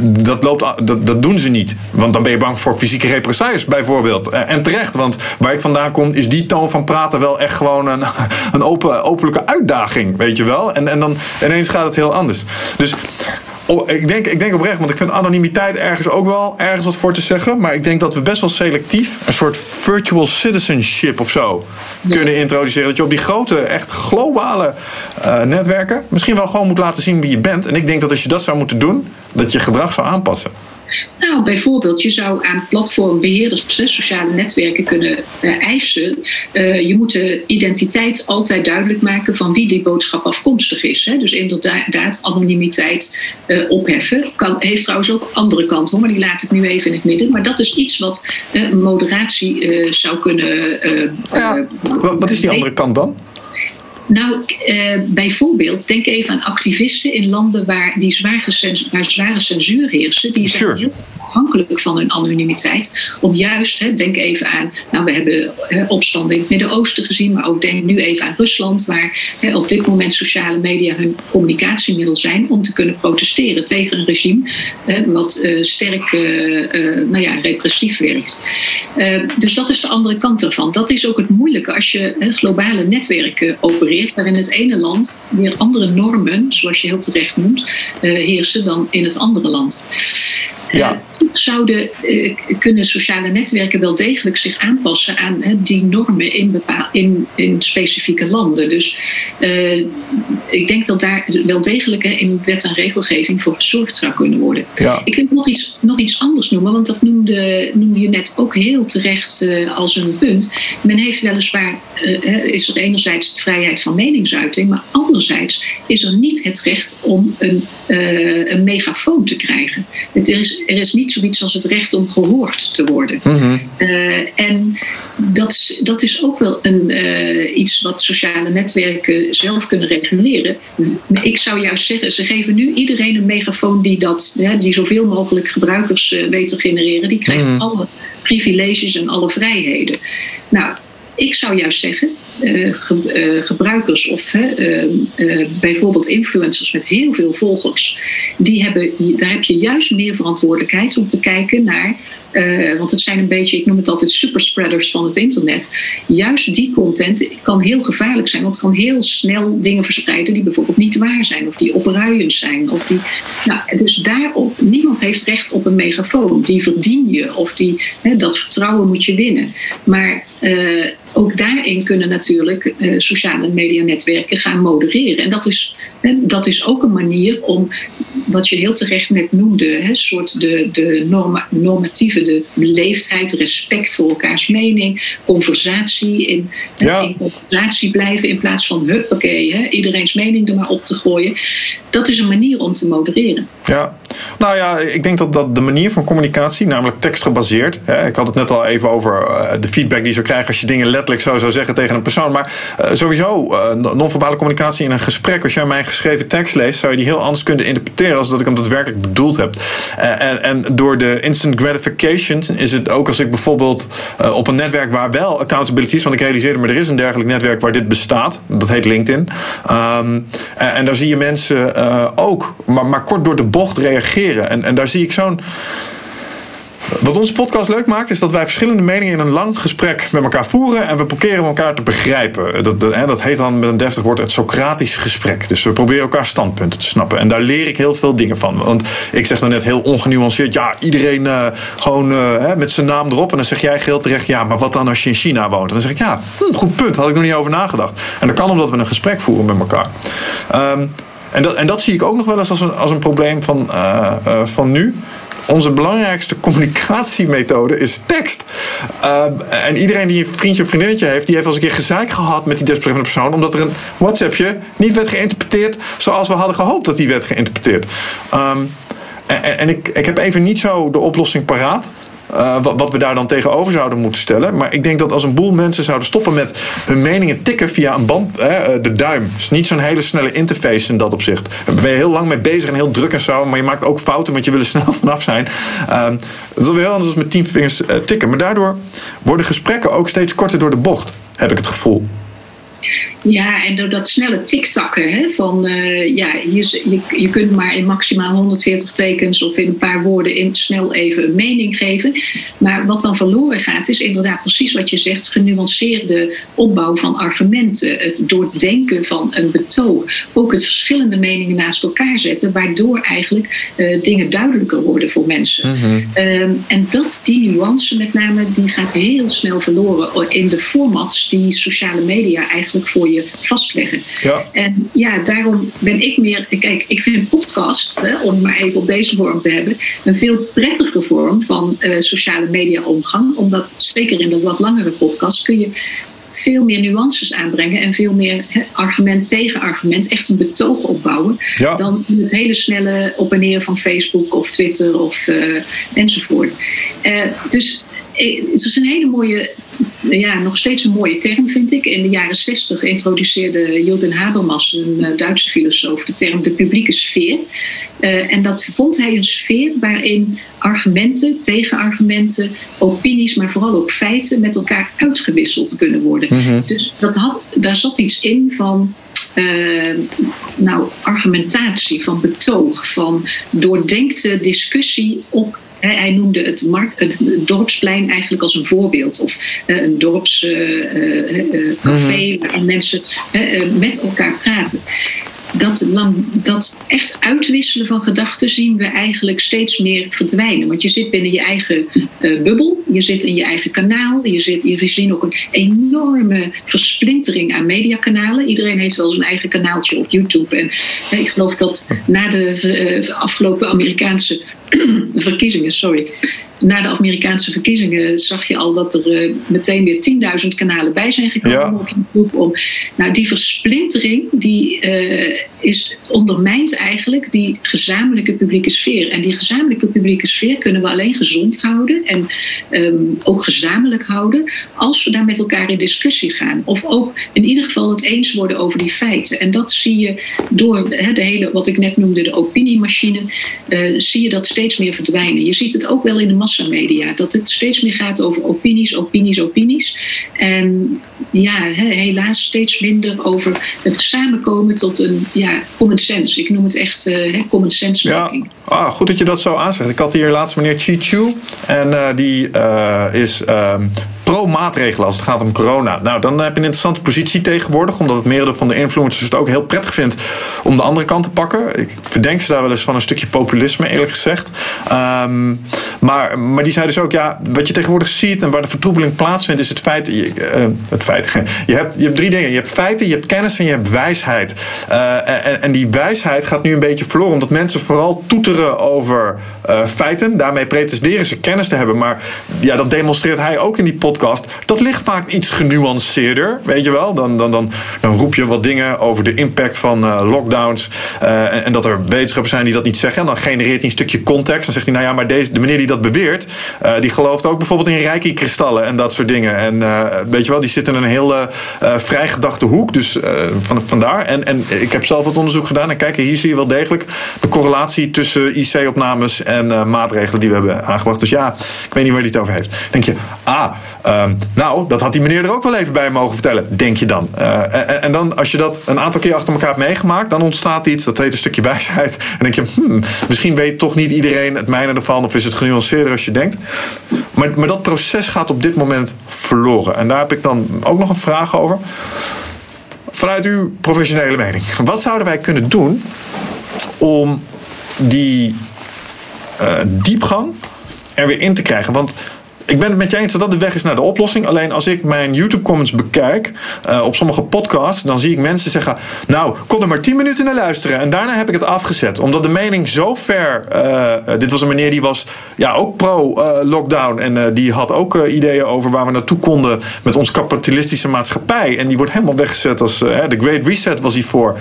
Dat, loopt, dat, dat doen ze niet. Want dan ben je bang voor fysieke represailles, bijvoorbeeld. En terecht, want waar ik vandaan kom, is die toon van praten wel echt gewoon een, een open, openlijke uitdaging, weet je wel. En, en dan ineens gaat het heel anders. Dus ik, denk, ik denk oprecht, want ik vind anonimiteit ergens ook wel ergens wat voor te zeggen. Maar ik denk dat we best wel selectief een soort virtual citizenship of zo kunnen introduceren. Dat je op die grote, echt globale uh, netwerken misschien wel gewoon moet laten zien wie je bent. En ik denk dat als je dat zou moeten doen, dat je gedrag zou aanpassen. Nou, bijvoorbeeld, je zou aan platformbeheerders, sociale netwerken kunnen uh, eisen. Uh, je moet de identiteit altijd duidelijk maken van wie die boodschap afkomstig is. Hè. Dus inderdaad, anonimiteit uh, opheffen. Kan, heeft trouwens ook andere kanten, maar die laat ik nu even in het midden. Maar dat is iets wat moderatie zou kunnen. ja, wat is die andere kant dan? Nou, uh, bijvoorbeeld, denk even aan activisten in landen waar, die zware, waar zware censuur heerst. Die zijn heel afhankelijk van hun anonimiteit. Om juist, hè, denk even aan, nou we hebben hè, opstanden in het Midden-Oosten gezien, maar ook denk nu even aan Rusland, waar hè, op dit moment sociale media hun communicatiemiddel zijn om te kunnen protesteren tegen een regime hè, wat uh, sterk uh, nou ja, repressief werkt. dus dat is de andere kant ervan. Dat is ook het moeilijke als je globale netwerken opereert, waarin het ene land weer andere normen, zoals je heel terecht noemt, heersen dan in het andere land. Ja. zouden uh, kunnen sociale netwerken wel degelijk zich aanpassen aan die normen in, bepaal, in, in specifieke landen. Dus uh, ik denk dat daar wel degelijk in wet en regelgeving voor gezorgd zou kunnen worden. Ja. Ik wil nog iets, nog iets anders noemen, want dat noemde, noemde je net ook heel terecht als een punt. Men heeft weliswaar, is er enerzijds vrijheid van meningsuiting, maar anderzijds is er niet het recht om een, een megafoon te krijgen. Het is er is niet zoiets als het recht om gehoord te worden. Mhm. Eh, en dat, dat is ook wel een, uh, iets wat sociale netwerken zelf kunnen reguleren. Ik zou juist zeggen, ze geven nu iedereen een megafoon die, dat, ja, die zoveel mogelijk gebruikers uh, weet te genereren. Die krijgt mhm. alle privileges en alle vrijheden. Nou, ik zou juist zeggen, uh, gebruikers of uh, bijvoorbeeld influencers met heel veel volgers, die hebben, daar heb je juist meer verantwoordelijkheid om te kijken naar want het zijn een beetje, ik noem het altijd superspreaders van het internet. Juist die content kan heel gevaarlijk zijn, want het kan heel snel dingen verspreiden die bijvoorbeeld niet waar zijn, of die opruiend zijn. Of die, nou, dus daarop, niemand heeft recht op een megafoon. Die verdien je, of die, dat vertrouwen moet je winnen. Maar ook daarin kunnen natuurlijk uh, sociale medianetwerken gaan modereren. En dat is, hè, dat is ook een manier om, wat je heel terecht net noemde, hè, soort de, de norma, normatieve de beleefdheid, respect voor elkaars mening, conversatie, in, in conversatie blijven in plaats van huppakee, hè, iedereen's mening er maar op te gooien. Dat is een manier om te modereren. Ja, nou ja, ik denk dat, dat de manier van communicatie, namelijk tekstgebaseerd, hè, ik had het net al even over uh, de feedback die je zou krijgen als je dingen letterlijk zo zou zeggen tegen een persoon, maar uh, sowieso uh, non-verbale communicatie in een gesprek, als jij mijn geschreven tekst leest, zou je die heel anders kunnen interpreteren als dat ik hem daadwerkelijk bedoeld heb. en, en door de instant gratification is het ook als ik bijvoorbeeld op een netwerk waar wel accountability is, want ik realiseerde me, er is een dergelijk netwerk waar dit bestaat. Dat heet LinkedIn. Um, en, daar zie je mensen ook, maar, maar kort door de bocht reageren. En, en daar zie ik zo'n wat onze podcast leuk maakt, is dat wij verschillende meningen in een lang gesprek met elkaar voeren en we proberen elkaar te begrijpen. Dat, dat, dat heet dan met een deftig woord het Socratisch gesprek. Dus we proberen elkaar standpunten te snappen. En daar leer ik heel veel dingen van. Want ik zeg dan net heel ongenuanceerd, ja, iedereen uh, gewoon uh, met zijn naam erop. En dan zeg jij geheel terecht, ja, maar wat dan als je in China woont? En dan zeg ik, ja, hm, goed punt, had ik nog niet over nagedacht. En dat kan omdat we een gesprek voeren met elkaar. Um, en dat, en dat zie ik ook nog wel eens als een, als een probleem van, uh, van nu onze belangrijkste communicatiemethode is tekst. Uh, en iedereen die een vriendje of vriendinnetje heeft, die heeft wel eens een keer gezeik gehad met die desbetreffende persoon, omdat er een WhatsAppje niet werd geïnterpreteerd zoals we hadden gehoopt dat die werd geïnterpreteerd. Um, en, en ik, ik heb even niet zo de oplossing paraat. Uh, wat, we daar dan tegenover zouden moeten stellen. Maar ik denk dat als een boel mensen zouden stoppen met hun meningen tikken via een band, hè, de duim. is niet zo'n hele snelle interface in dat opzicht. Daar ben je heel lang mee bezig en heel druk en zo. Maar je maakt ook fouten, want je wil er snel vanaf zijn. Dat is wel heel anders dan met tien vingers uh, tikken. Maar daardoor worden gesprekken ook steeds korter door de bocht, heb ik het gevoel. Ja, en door dat snelle tiktakken hè, van uh, ja, hier, je, je kunt maar in maximaal 140 tekens of in een paar woorden in, snel even een mening geven. Maar wat dan verloren gaat, is inderdaad precies wat je zegt: genuanceerde opbouw van argumenten, het doordenken van een betoog, ook het verschillende meningen naast elkaar zetten, waardoor eigenlijk uh, dingen duidelijker worden voor mensen. -hmm. um, en dat, die nuance met name, die gaat heel snel verloren in de formats die sociale media eigenlijk voor je vastleggen. Ja. En ja, daarom ben ik meer. Kijk, ik vind podcast, hè, om maar even op deze vorm te hebben, een veel prettige vorm van uh, sociale media omgang. Omdat zeker in de wat langere podcast kun je veel meer nuances aanbrengen en veel meer he, argument tegen argument, echt een betoog opbouwen, ja. dan het hele snelle op en neer van Facebook of Twitter of uh, enzovoort. Uh, dus het is een hele mooie, ja, nog steeds een mooie term vind ik. In de jaren zestig introduceerde Jürgen Habermas, een Duitse filosoof, de term de publieke sfeer. Uh, en dat vond hij een sfeer waarin argumenten, tegenargumenten, opinies, maar vooral ook feiten met elkaar uitgewisseld kunnen worden. Mm-hmm. Dus dat had, daar zat iets in van uh, nou, argumentatie, van betoog, van doordenkte discussie op hij noemde het, markt, het, dorpsplein eigenlijk als een voorbeeld. Of uh, een dorpscafé uh, uh, waar mensen met elkaar praten dat, dat echt uitwisselen van gedachten zien we eigenlijk steeds meer verdwijnen. Want je zit binnen je eigen uh, bubbel, je zit in je eigen kanaal. Je ziet, je zien ook een enorme versplintering aan mediakanalen. Iedereen heeft wel zijn eigen kanaaltje op YouTube. En ik geloof dat na de uh, afgelopen Amerikaanse verkiezingen, sorry, na de Amerikaanse verkiezingen zag je al dat er uh, meteen weer 10.000 kanalen bij zijn gekomen ja. op YouTube. Om, nou, die versplintering die, uh, is ondermijnt eigenlijk die gezamenlijke publieke sfeer. En die gezamenlijke publieke sfeer kunnen we alleen gezond houden en um, ook gezamenlijk houden als we daar met elkaar in discussie gaan. Of ook in ieder geval het eens worden over die feiten. En dat zie je door he, de hele, wat ik net noemde, de opiniemachine, uh, zie je dat steeds meer verdwijnen. Je ziet het ook wel in de massamedia, dat het steeds meer gaat over opinies, opinies, opinies. En ja, he, helaas steeds minder over het samenkomen tot een ja, common sense. Ik noem het echt uh, common sense making. Ja. Ah, goed dat je dat zo aanzegt. Ik had hier laatst meneer Chi Chu. En uh, die uh, is pro-maatregelen als het gaat om corona. Nou, dan heb je een interessante positie tegenwoordig, omdat het merendeel van de influencers het ook heel prettig vindt om de andere kant te pakken. Ik verdenk ze daar wel eens van een stukje populisme, eerlijk gezegd. Um, maar, maar die zei dus ook, ja, wat je tegenwoordig ziet en waar de vertroebeling plaatsvindt, is het feit. Uh, het feit. Je hebt, je hebt drie dingen. Je hebt feiten, je hebt kennis en je hebt wijsheid. Uh, en, die wijsheid gaat nu een beetje verloren, omdat mensen vooral toeteren over uh, feiten. Daarmee pretenderen ze kennis te hebben. Maar ja, dat demonstreert hij ook in die podcast dat ligt vaak iets genuanceerder, weet je wel. Dan, dan, dan, dan roep je wat dingen over de impact van uh, lockdowns. Uh, en, en, dat er wetenschappers zijn die dat niet zeggen. En dan genereert hij een stukje context. Dan zegt hij, nou ja, maar deze, de meneer die dat beweert, uh, die gelooft ook bijvoorbeeld in reiki-kristallen en dat soort dingen. En weet je wel, die zit in een hele vrijgedachte hoek. Dus van, vandaar. En, en ik heb zelf wat onderzoek gedaan. En kijk, hier zie je wel degelijk de correlatie tussen IC-opnames en maatregelen die we hebben aangebracht. Dus ja, ik weet niet waar hij het over heeft. Denk je, ah, Um, nou, dat had die meneer er ook wel even bij mogen vertellen, denk je dan. Uh, en, dan, als je dat een aantal keer achter elkaar hebt meegemaakt, dan ontstaat iets, dat heet een stukje wijsheid. En denk je, hmm, misschien weet toch niet iedereen het mijne ervan, of is het genuanceerder als je denkt. Maar, maar dat proces gaat op dit moment verloren. En daar heb ik dan ook nog een vraag over. Vanuit uw professionele mening, wat zouden wij kunnen doen om die uh, diepgang er weer in te krijgen? Want ik ben het met je eens dat dat de weg is naar de oplossing. Alleen als ik mijn YouTube-comments bekijk uh, op sommige podcasts, dan zie ik mensen zeggen: Nou, kom er maar 10 minuten naar luisteren. En daarna heb ik het afgezet. Omdat de mening zo ver. Uh, dit was een meneer die was ja, ook pro-lockdown. en die had ook ideeën over waar we naartoe konden met onze kapitalistische maatschappij. En die wordt helemaal weggezet als de Great Reset was hij voor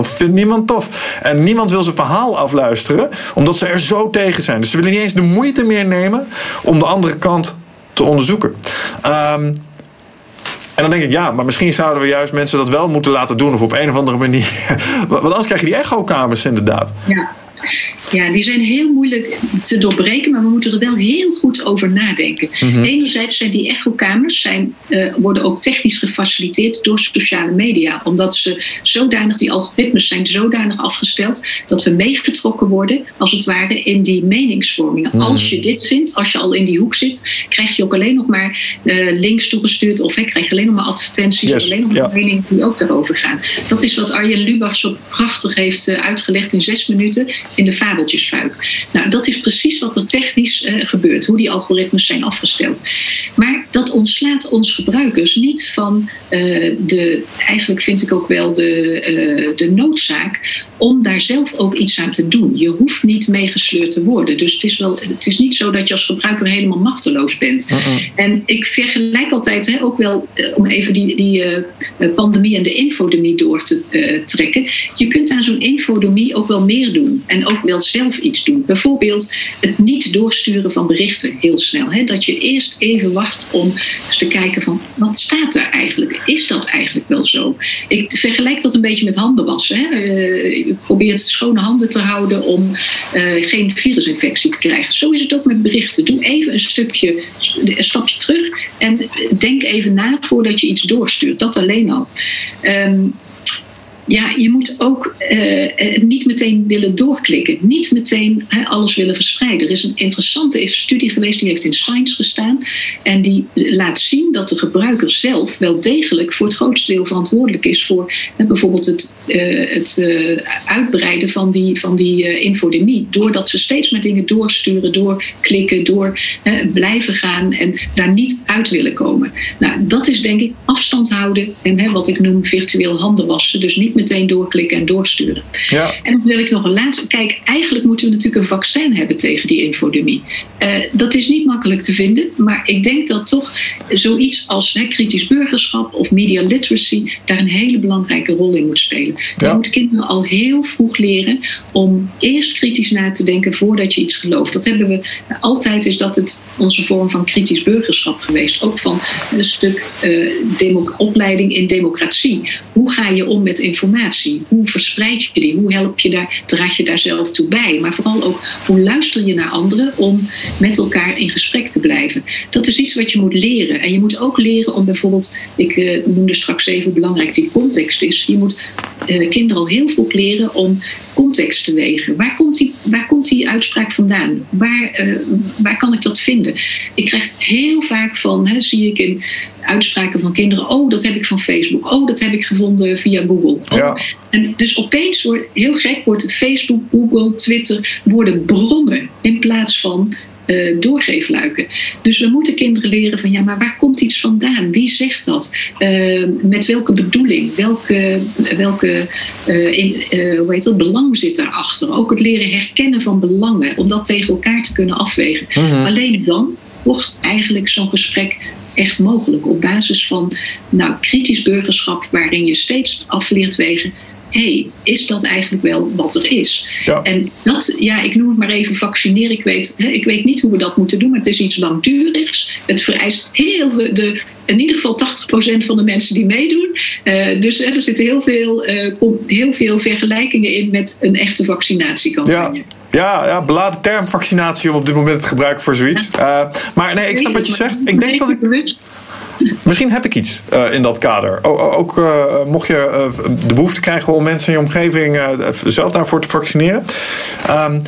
vindt niemand tof. En niemand wil zijn verhaal afluisteren, omdat ze er zo tegen zijn. Dus ze willen niet eens de moeite meer nemen om de andere kant te onderzoeken. Um, en dan denk ik, ja, maar misschien zouden we juist mensen dat wel moeten laten doen. Of op een of andere manier. Want anders krijg je die echokamers inderdaad. Ja. Ja, die zijn heel moeilijk te doorbreken, maar we moeten er wel heel goed over nadenken. Mm Enerzijds zijn die echokamers zijn, uh, worden ook technisch gefaciliteerd door sociale media, omdat ze zodanig, die algoritmes zijn zodanig afgesteld dat we meegetrokken worden, als het ware, in die meningsvorming. Mhm. Als je dit vindt, als je al in die hoek zit, krijg je ook alleen nog maar uh, links toegestuurd of hè, krijg je alleen nog maar advertenties, yes. alleen nog maar meningen die ook daarover gaan. Dat is wat Arjen Lubach zo prachtig heeft uh, uitgelegd in zes minuten in de fabeltjesfuik. Nou, dat is precies wat er technisch uh, gebeurt, hoe die algoritmes zijn afgesteld. Maar dat ontslaat ons gebruikers niet van uh, de, eigenlijk vind ik ook wel de, uh, de noodzaak om daar zelf ook iets aan te doen. Je hoeft niet meegesleurd te worden. Dus het is, wel, het is niet zo dat je als gebruiker helemaal machteloos bent. En ik vergelijk altijd hè, ook wel, eh, om even die, die uh, pandemie en de infodemie door te trekken. Je kunt aan zo'n infodemie ook wel meer doen. En ook wel zelf iets doen. Bijvoorbeeld het niet doorsturen van berichten heel snel. Hè? Dat je eerst even wacht om eens te kijken van wat staat er eigenlijk? Is dat eigenlijk wel zo? Ik vergelijk dat een beetje met handen wassen. Hè? Je probeert schone handen te houden om geen virusinfectie te krijgen. Zo is het ook met berichten. Doe even een stukje, een stapje terug en denk even na voordat je iets doorstuurt. Dat alleen al. Um, ja, je moet ook uh, niet meteen willen doorklikken. Niet meteen alles willen verspreiden. Er is een interessante studie geweest, die heeft in Science gestaan. En die laat zien dat de gebruiker zelf wel degelijk voor het grootste deel verantwoordelijk is voor bijvoorbeeld het, uh, het uitbreiden van die, van die infodemie. Doordat ze steeds meer dingen doorsturen, doorklikken, door blijven gaan en daar niet uit willen komen. Nou, dat is denk ik afstand houden en wat ik noem virtueel handen wassen. Dus niet meteen doorklikken en doorsturen. Ja. En dan wil ik nog een laatste. Kijk, eigenlijk moeten we natuurlijk een vaccin hebben tegen die infodemie. Uh, dat is niet makkelijk te vinden, maar ik denk dat toch zoiets als hè, kritisch burgerschap of media literacy daar een hele belangrijke rol in moet spelen. Ja. Je moet kinderen al heel vroeg leren om eerst kritisch na te denken voordat je iets gelooft. Dat hebben we altijd, is dat het onze vorm van kritisch burgerschap geweest. Ook van een stuk uh, opleiding in democratie. Hoe ga je om met informatie? Hoe verspreid je die? Hoe help je daar, draag je daar zelf toe bij? Maar vooral ook, hoe luister je naar anderen om met elkaar in gesprek te blijven? Dat is iets wat je moet leren. En je moet ook leren om bijvoorbeeld, ik uh, noemde straks even hoe belangrijk die context is. Je moet uh, kinderen al heel vroeg leren om context te wegen. Waar komt die, waar komt die uitspraak vandaan? Waar, uh, waar kan ik dat vinden? Ik krijg heel vaak van, hè, zie ik in uitspraken van kinderen. Oh, dat heb ik van Facebook. Oh, dat heb ik gevonden via Google. Oh. En dus opeens wordt, heel gek, wordt Facebook, Google, Twitter, worden bronnen in plaats van uh, doorgeefluiken. Dus we moeten kinderen leren van ja, maar waar komt iets vandaan? Wie zegt dat? Uh, met welke bedoeling? Welke, welke uh, in, hoe heet dat, belang zit daarachter? Ook het leren herkennen van belangen, om dat tegen elkaar te kunnen afwegen. Mhm. Alleen dan wordt eigenlijk zo'n gesprek echt mogelijk. Op basis van nou, kritisch burgerschap, waarin je steeds af leert wegen. Hey, is dat eigenlijk wel wat er is? Ja. En dat, ja, ik noem het maar even vaccineren. Ik weet, hè, ik weet niet hoe we dat moeten doen, maar het is iets langdurigs. Het vereist heel veel, de, in ieder geval 80% van de mensen die meedoen. Uh, dus er zitten heel veel, uh, heel veel vergelijkingen in met een echte vaccinatiecampagne. Ja. Ja, ja, beladen term vaccinatie om op dit moment te gebruiken voor zoiets. Uh, maar nee, ik snap wat je zegt. Ik denk dat ik. Misschien heb ik iets uh, in dat kader. ook uh, mocht je de behoefte krijgen om mensen in je omgeving zelf daarvoor te vaccineren. Um,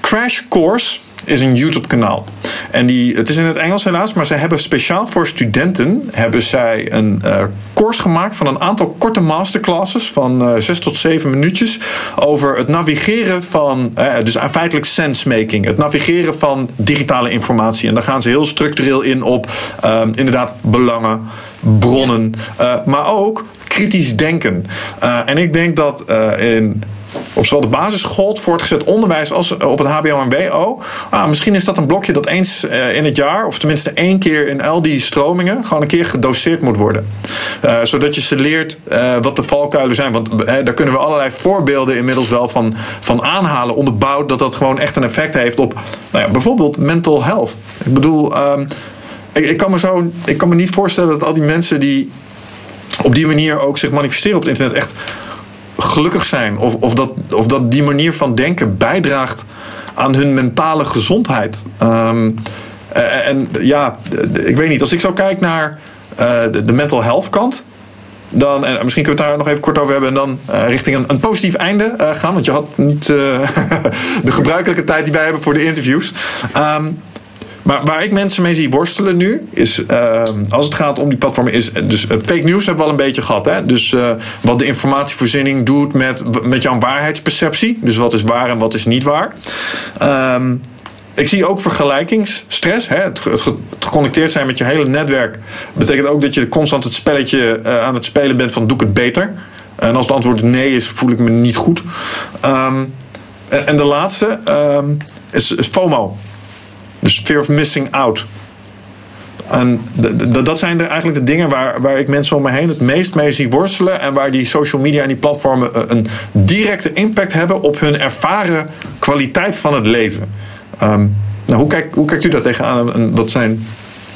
Crash Course is een YouTube-kanaal. En die, het is in het Engels helaas, maar ze hebben speciaal voor studenten hebben zij een uh, gemaakt van een aantal korte masterclasses van uh, zes tot zeven minuutjes over het navigeren van, uh, dus feitelijk sensemaking, het navigeren van digitale informatie. En daar gaan ze heel structureel in op inderdaad belangen, bronnen, maar ook kritisch denken. en ik denk dat in op zowel de basisschool, voortgezet onderwijs als op het HBO en WO. Ah, misschien is dat een blokje dat eens uh, in het jaar, of tenminste één keer in al die stromingen, gewoon een keer gedoseerd moet worden. Uh, zodat je ze leert wat de valkuilen zijn. Want daar kunnen we allerlei voorbeelden inmiddels wel van, van aanhalen, onderbouwd dat dat gewoon echt een effect heeft op nou ja, bijvoorbeeld mental health. Ik bedoel, um, ik, ik, kan me zo, ik kan me niet voorstellen dat al die mensen die op die manier ook zich manifesteren op het internet echt gelukkig zijn. Of, of, dat, of dat die manier van denken bijdraagt aan hun mentale gezondheid. Um, en ja, ik weet niet, als ik zo kijk naar uh, de, mental health kant. Dan, en misschien kunnen we het daar nog even kort over hebben. En dan uh, richting een, een, positief einde gaan. Want je had niet de gebruikelijke tijd die wij hebben voor de interviews. Um, maar waar ik mensen mee zie worstelen nu, is uh, als het gaat om die platformen, is dus uh, fake news hebben we al een beetje gehad. Hè? Dus uh, wat de informatievoorziening doet met, met jouw waarheidsperceptie. Dus wat is waar en wat is niet waar. Um, ik zie ook vergelijkingsstress. Hè? Het, geconnecteerd zijn met je hele netwerk betekent ook dat je constant het spelletje aan het spelen bent van doe ik het beter. En als het antwoord nee is, voel ik me niet goed. Ehm, en, de laatste is, is FOMO. Dus fear of missing out. En dat zijn de, eigenlijk de dingen waar, waar ik mensen om me heen het meest mee zie worstelen. En waar die social media en die platformen eh, een directe impact hebben op hun ervaren kwaliteit van het leven. Um, nou, hoe, kijkt, hoe kijkt u daar tegenaan? En wat zijn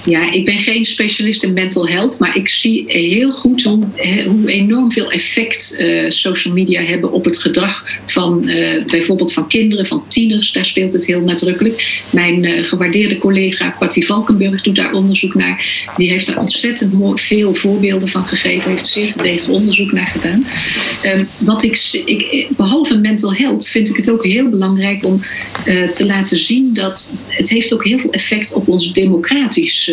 ja, ik ben geen specialist in mental health, maar ik zie heel goed hoe, hoe enorm veel effect uh, social media hebben op het gedrag van uh, bijvoorbeeld van kinderen, van tieners. Daar speelt het heel nadrukkelijk. Mijn uh, gewaardeerde collega Patty Valkenburg doet daar onderzoek naar. Die heeft daar ontzettend veel voorbeelden van gegeven, heeft zeer gedegen onderzoek naar gedaan. Ehm, wat ik, ik, behalve mental health vind ik het ook heel belangrijk om te laten zien dat het heeft ook heel veel effect op ons democratisch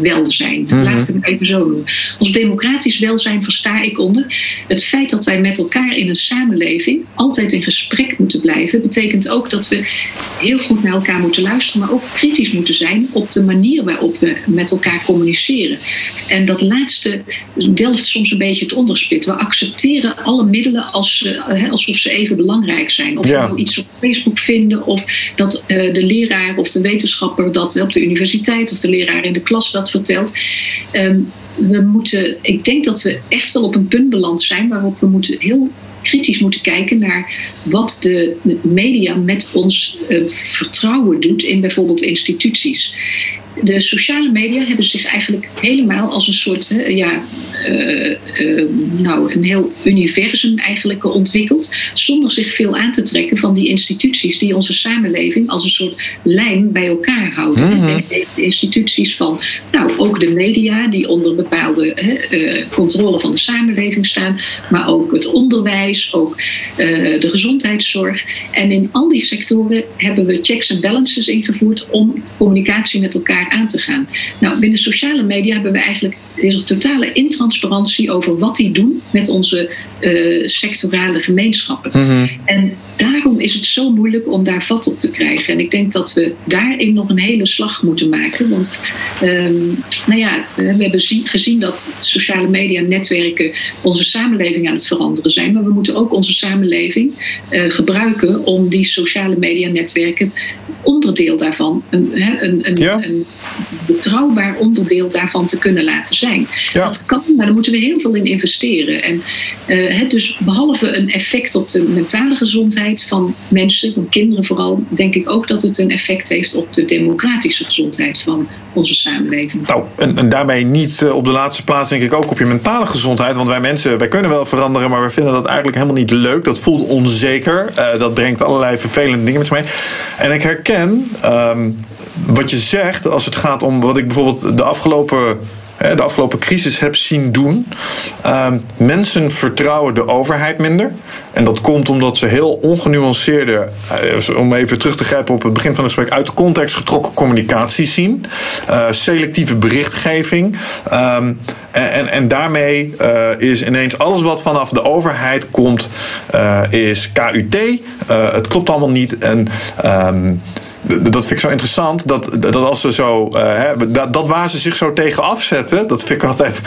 welzijn. Mm -hmm. Laat ik het even zo noemen. Ons democratisch welzijn versta ik onder het feit dat wij met elkaar in een samenleving altijd in gesprek moeten blijven. Betekent ook dat we heel goed naar elkaar moeten luisteren, maar ook kritisch moeten zijn op de manier waarop we met elkaar communiceren. En dat laatste delft soms een beetje het onderspit. We accepteren alle middelen als, alsof ze even belangrijk zijn. Of we nou iets op Facebook vinden, of dat de leraar of de wetenschapper dat op de universiteit of de leraar in de klas dat vertelt. Ehm, we moeten, ik denk dat we echt wel op een punt beland zijn waarop we moeten heel kritisch moeten kijken naar wat de media met ons uh, vertrouwen doet in bijvoorbeeld instituties de sociale media hebben zich eigenlijk helemaal als een soort, ja, uh, uh, nou, een heel universum eigenlijk ontwikkeld. Zonder zich veel aan te trekken van die instituties die onze samenleving als een soort lijm bij elkaar houden. Mm -hmm. de instituties van, nou, ook de media die onder bepaalde uh, controle van de samenleving staan. Maar ook het onderwijs, ook de gezondheidszorg. En in al die sectoren hebben we checks en balances ingevoerd om communicatie met elkaar aan te gaan. Nou, binnen sociale media hebben we eigenlijk deze totale intransparantie over wat die doen met onze uh, sectorale gemeenschappen. Mhm. En daarom is het zo moeilijk om daar vat op te krijgen. En ik denk dat we daarin nog een hele slag moeten maken. Want um, nou ja, we hebben gezien dat sociale media netwerken onze samenleving aan het veranderen zijn. Maar we moeten ook onze samenleving uh, gebruiken om die sociale media netwerken onderdeel daarvan, een, een, een, ja. een betrouwbaar onderdeel daarvan te kunnen laten zijn. Ja. Dat kan, maar daar moeten we heel veel in investeren. En uh, dus behalve een effect op de mentale gezondheid van mensen, van kinderen vooral, denk ik ook dat het een effect heeft op de democratische gezondheid van onze samenleving. Nou, en, en daarmee niet uh, op de laatste plaats denk ik ook op je mentale gezondheid. Want wij mensen, wij kunnen wel veranderen, maar we vinden dat eigenlijk helemaal niet leuk. Dat voelt onzeker. Uh, dat brengt allerlei vervelende dingen met zich mee. En ik herken um, wat je zegt als het gaat om wat ik bijvoorbeeld de afgelopen de afgelopen crisis heb zien doen. Um, mensen vertrouwen de overheid minder. En dat komt omdat ze heel ongenuanceerde, uh, om even terug te grijpen op het begin van het gesprek, uit de context getrokken communicatie zien. Uh, selectieve berichtgeving. Um, en, daarmee uh, is ineens alles wat vanaf de overheid komt, is KUT. het klopt allemaal niet. En um, dat vind ik zo interessant. Dat, dat als ze zo. Uh, hè, dat, dat waar ze zich zo tegen afzetten. Dat vind ik altijd.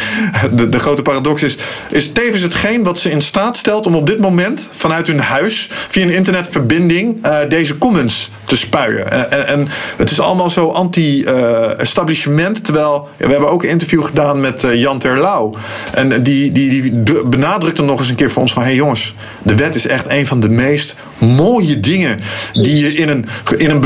De, grote paradox is. Is tevens hetgeen wat ze in staat stelt om op dit moment. vanuit hun huis. via een internetverbinding. Uh, deze comments te spuien. En, het is allemaal zo anti-establishment. Uh, terwijl. we hebben ook een interview gedaan met Jan Terlouw. En die, die, die benadrukte nog eens een keer voor ons van. hé hey jongens. De wet is echt een van de meest mooie dingen. die je in een, in een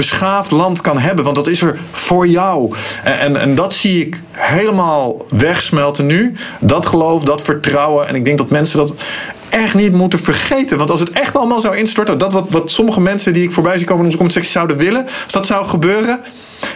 land kan hebben. Want dat is er voor jou. En, en, dat zie ik helemaal wegsmelten nu. Dat geloof, dat vertrouwen. En ik denk dat mensen dat echt niet moeten vergeten. Want als het echt allemaal zou instorten, dat wat, wat sommige mensen die ik voorbij zie komen in onze commentsectie zouden willen, als dat zou gebeuren,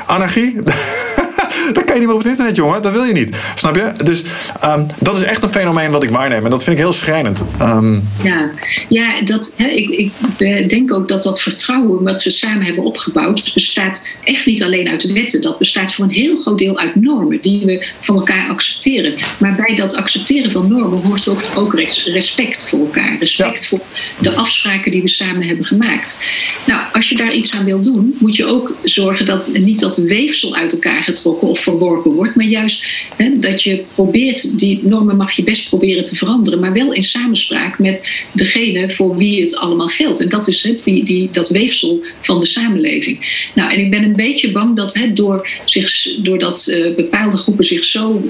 anarchie. dat kan je niet meer op het internet, jongen. Dat wil je niet. Snap je? Dus um, dat is echt een fenomeen wat ik waarneem. En dat vind ik heel schrijnend. Um, ja, ja dat, hè, ik, ik denk ook dat dat vertrouwen wat we samen hebben opgebouwd... bestaat echt niet alleen uit de wetten. Dat bestaat voor een heel groot deel uit normen... die we van elkaar accepteren. Maar bij dat accepteren van normen hoort ook, ook respect voor elkaar. Respect ja. voor de afspraken die we samen hebben gemaakt. Nou, als je daar iets aan wil doen... moet je ook zorgen dat niet dat weefsel uit elkaar getrokken... of verworpen wordt, maar juist hè, dat je probeert, die normen mag je best proberen te veranderen, maar wel in samenspraak met degene voor wie het allemaal geldt. En dat is hè, die, die, dat weefsel van de samenleving. Nou, en ik ben een beetje bang dat hè, door zich, doordat uh, bepaalde groepen zich zo